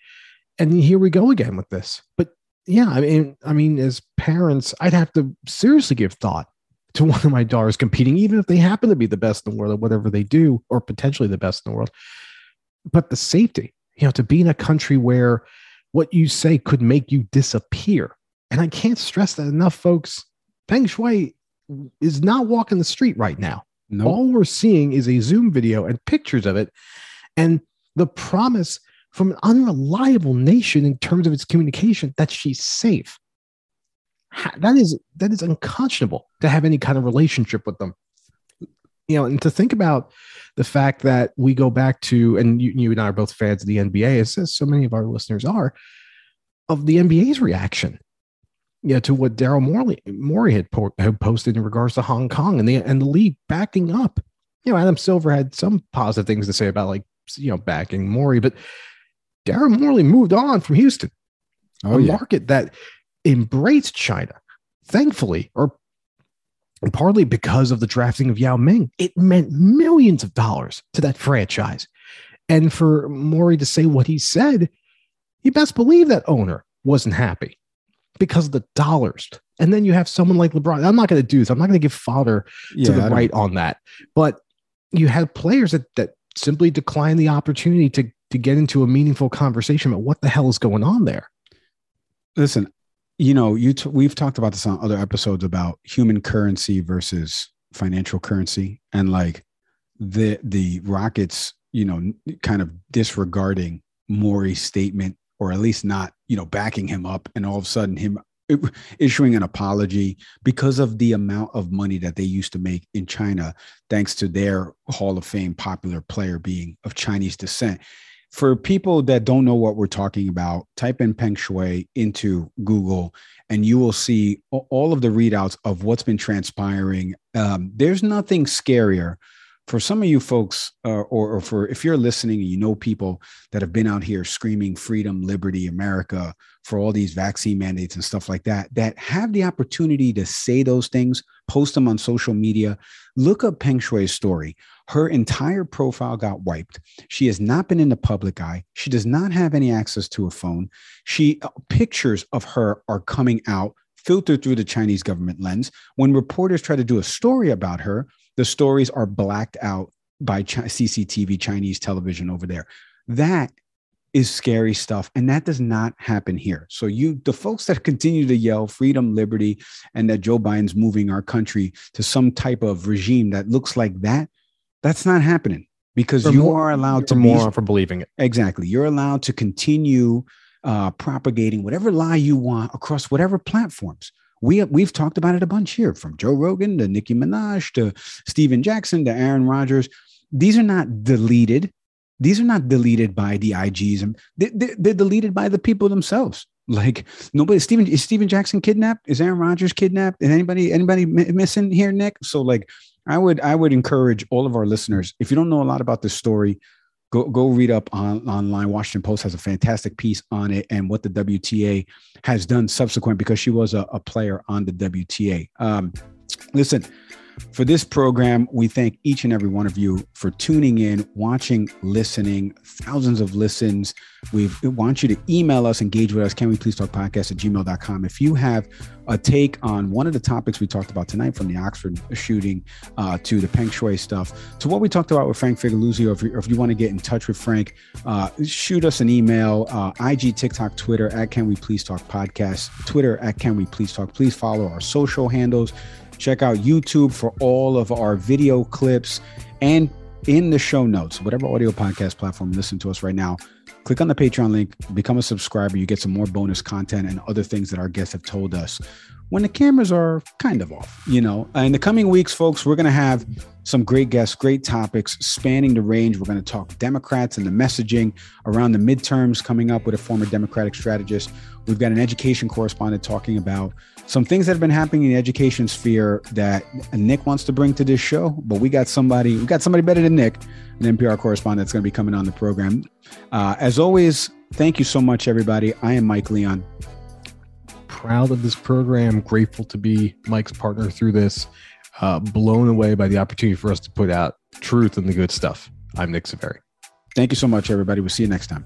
and here we go again with this. But yeah, I mean, I mean, as parents, I'd have to seriously give thought to one of my daughters competing, even if they happen to be the best in the world at whatever they do, or potentially the best in the world. But the safety, you know, to be in a country where what you say could make you disappear. And I can't stress that enough, folks. Peng Shuai is not walking the street right now. Nope. All we're seeing is a Zoom video and pictures of it. And the promise from an unreliable nation in terms of its communication that she's safe. That is that is unconscionable to have any kind of relationship with them. You know, and to think about the fact that we go back to, and you, you and I are both fans of the NBA, as so many of our listeners are, of the NBA's reaction you know, to what Daryl Morey, Morey had, po- had, posted in regards to Hong Kong and the and the league backing up. You know, Adam Silver had some positive things to say about like you know backing Morey, but Daryl Morey moved on from Houston, oh, a yeah. market that embraced China. Thankfully, or partly because of the drafting of Yao Ming, it meant millions of dollars to that franchise. And for Morey to say what he said, you best believe that owner wasn't happy because of the dollars. And then you have someone like LeBron. I'm not going to do this. I'm not going to give fodder yeah, to the right on that. But you have players that that simply decline the opportunity to to get into a meaningful conversation about what the hell is going on there.
Listen, you know, you t- we've talked about this on other episodes about human currency versus financial currency, and like the the Rockets, you know, kind of disregarding Morey's statement, or at least not, you know, backing him up, and all of a sudden him issuing an apology because of the amount of money that they used to make in China, thanks to their Hall of Fame popular player being of Chinese descent for people that don't know what we're talking about, type in Peng Shuai into Google and you will see all of the readouts of what's been transpiring. Um, there's nothing scarier for some of you folks, uh, or, or, for if you're listening and you know people that have been out here screaming freedom, liberty, America for all these vaccine mandates and stuff like that, that have the opportunity to say those things, post them on social media. Look up Peng Shuai's story. Her entire profile got wiped. She has not been in the public eye. She does not have any access to a phone. She uh, pictures of her are coming out filtered through the Chinese government lens. When reporters try to do a story about her, the stories are blacked out by CCTV Chinese television over there. That is scary stuff and that does not happen here so you the folks that continue to yell freedom liberty and that joe biden's moving our country to some type of regime that looks like that that's not happening because for you more, are allowed to
more for believing it.
Exactly. You're allowed to continue uh, propagating whatever lie you want across whatever platforms. We we've talked about it a bunch here, from Joe Rogan to Nicki Minaj to Stephen Jackson to Aaron Rodgers. These are not deleted. These are not deleted by the IGs. They, they, they're deleted by the people themselves. Like nobody, Stephen is Stephen Jackson kidnapped? Is Aaron Rodgers kidnapped? Is anybody anybody missing here, Nick? So like I would I would encourage all of our listeners, if you don't know a lot about this story, go go read up on online. Washington Post has a fantastic piece on it and what the WTA has done subsequent because she was a, a player on the WTA. Um, listen, for this program, we thank each and every one of you for tuning in, watching, listening, thousands of listens. We want you to email us, engage with us. Can we please talk podcast at gmail.com? If you have a take on one of the topics we talked about tonight, from the Oxford shooting uh, to the Peng Shuai stuff, to what we talked about with Frank Figliuzzi, or if you, you want to get in touch with Frank, uh, shoot us an email, uh, IG, TikTok, Twitter at Can We Please Talk Podcast, Twitter at Can We Please Talk. Please follow our social handles. Check out YouTube for all of our video clips and in the show notes, whatever audio podcast platform you listen to us right now, click on the Patreon link, become a subscriber. You get some more bonus content and other things that our guests have told us when the cameras are kind of off, you know. In the coming weeks, folks, we're going to have some great guests, great topics spanning the range. We're going to talk Democrats and the messaging around the midterms coming up with a former Democratic strategist. We've got an education correspondent talking about some things that have been happening in the education sphere that Nick wants to bring to this show, but we got somebody, we got somebody better than Nick, an NPR correspondent that's going to be coming on the program. Uh, as always, thank you so much, everybody. I am Mike Leon.
Proud of this program, grateful to be Mike's partner through this, uh, blown away by the opportunity for us to put out truth and the good stuff. I'm Nick Severi.
Thank you so much, everybody. We'll see you next time.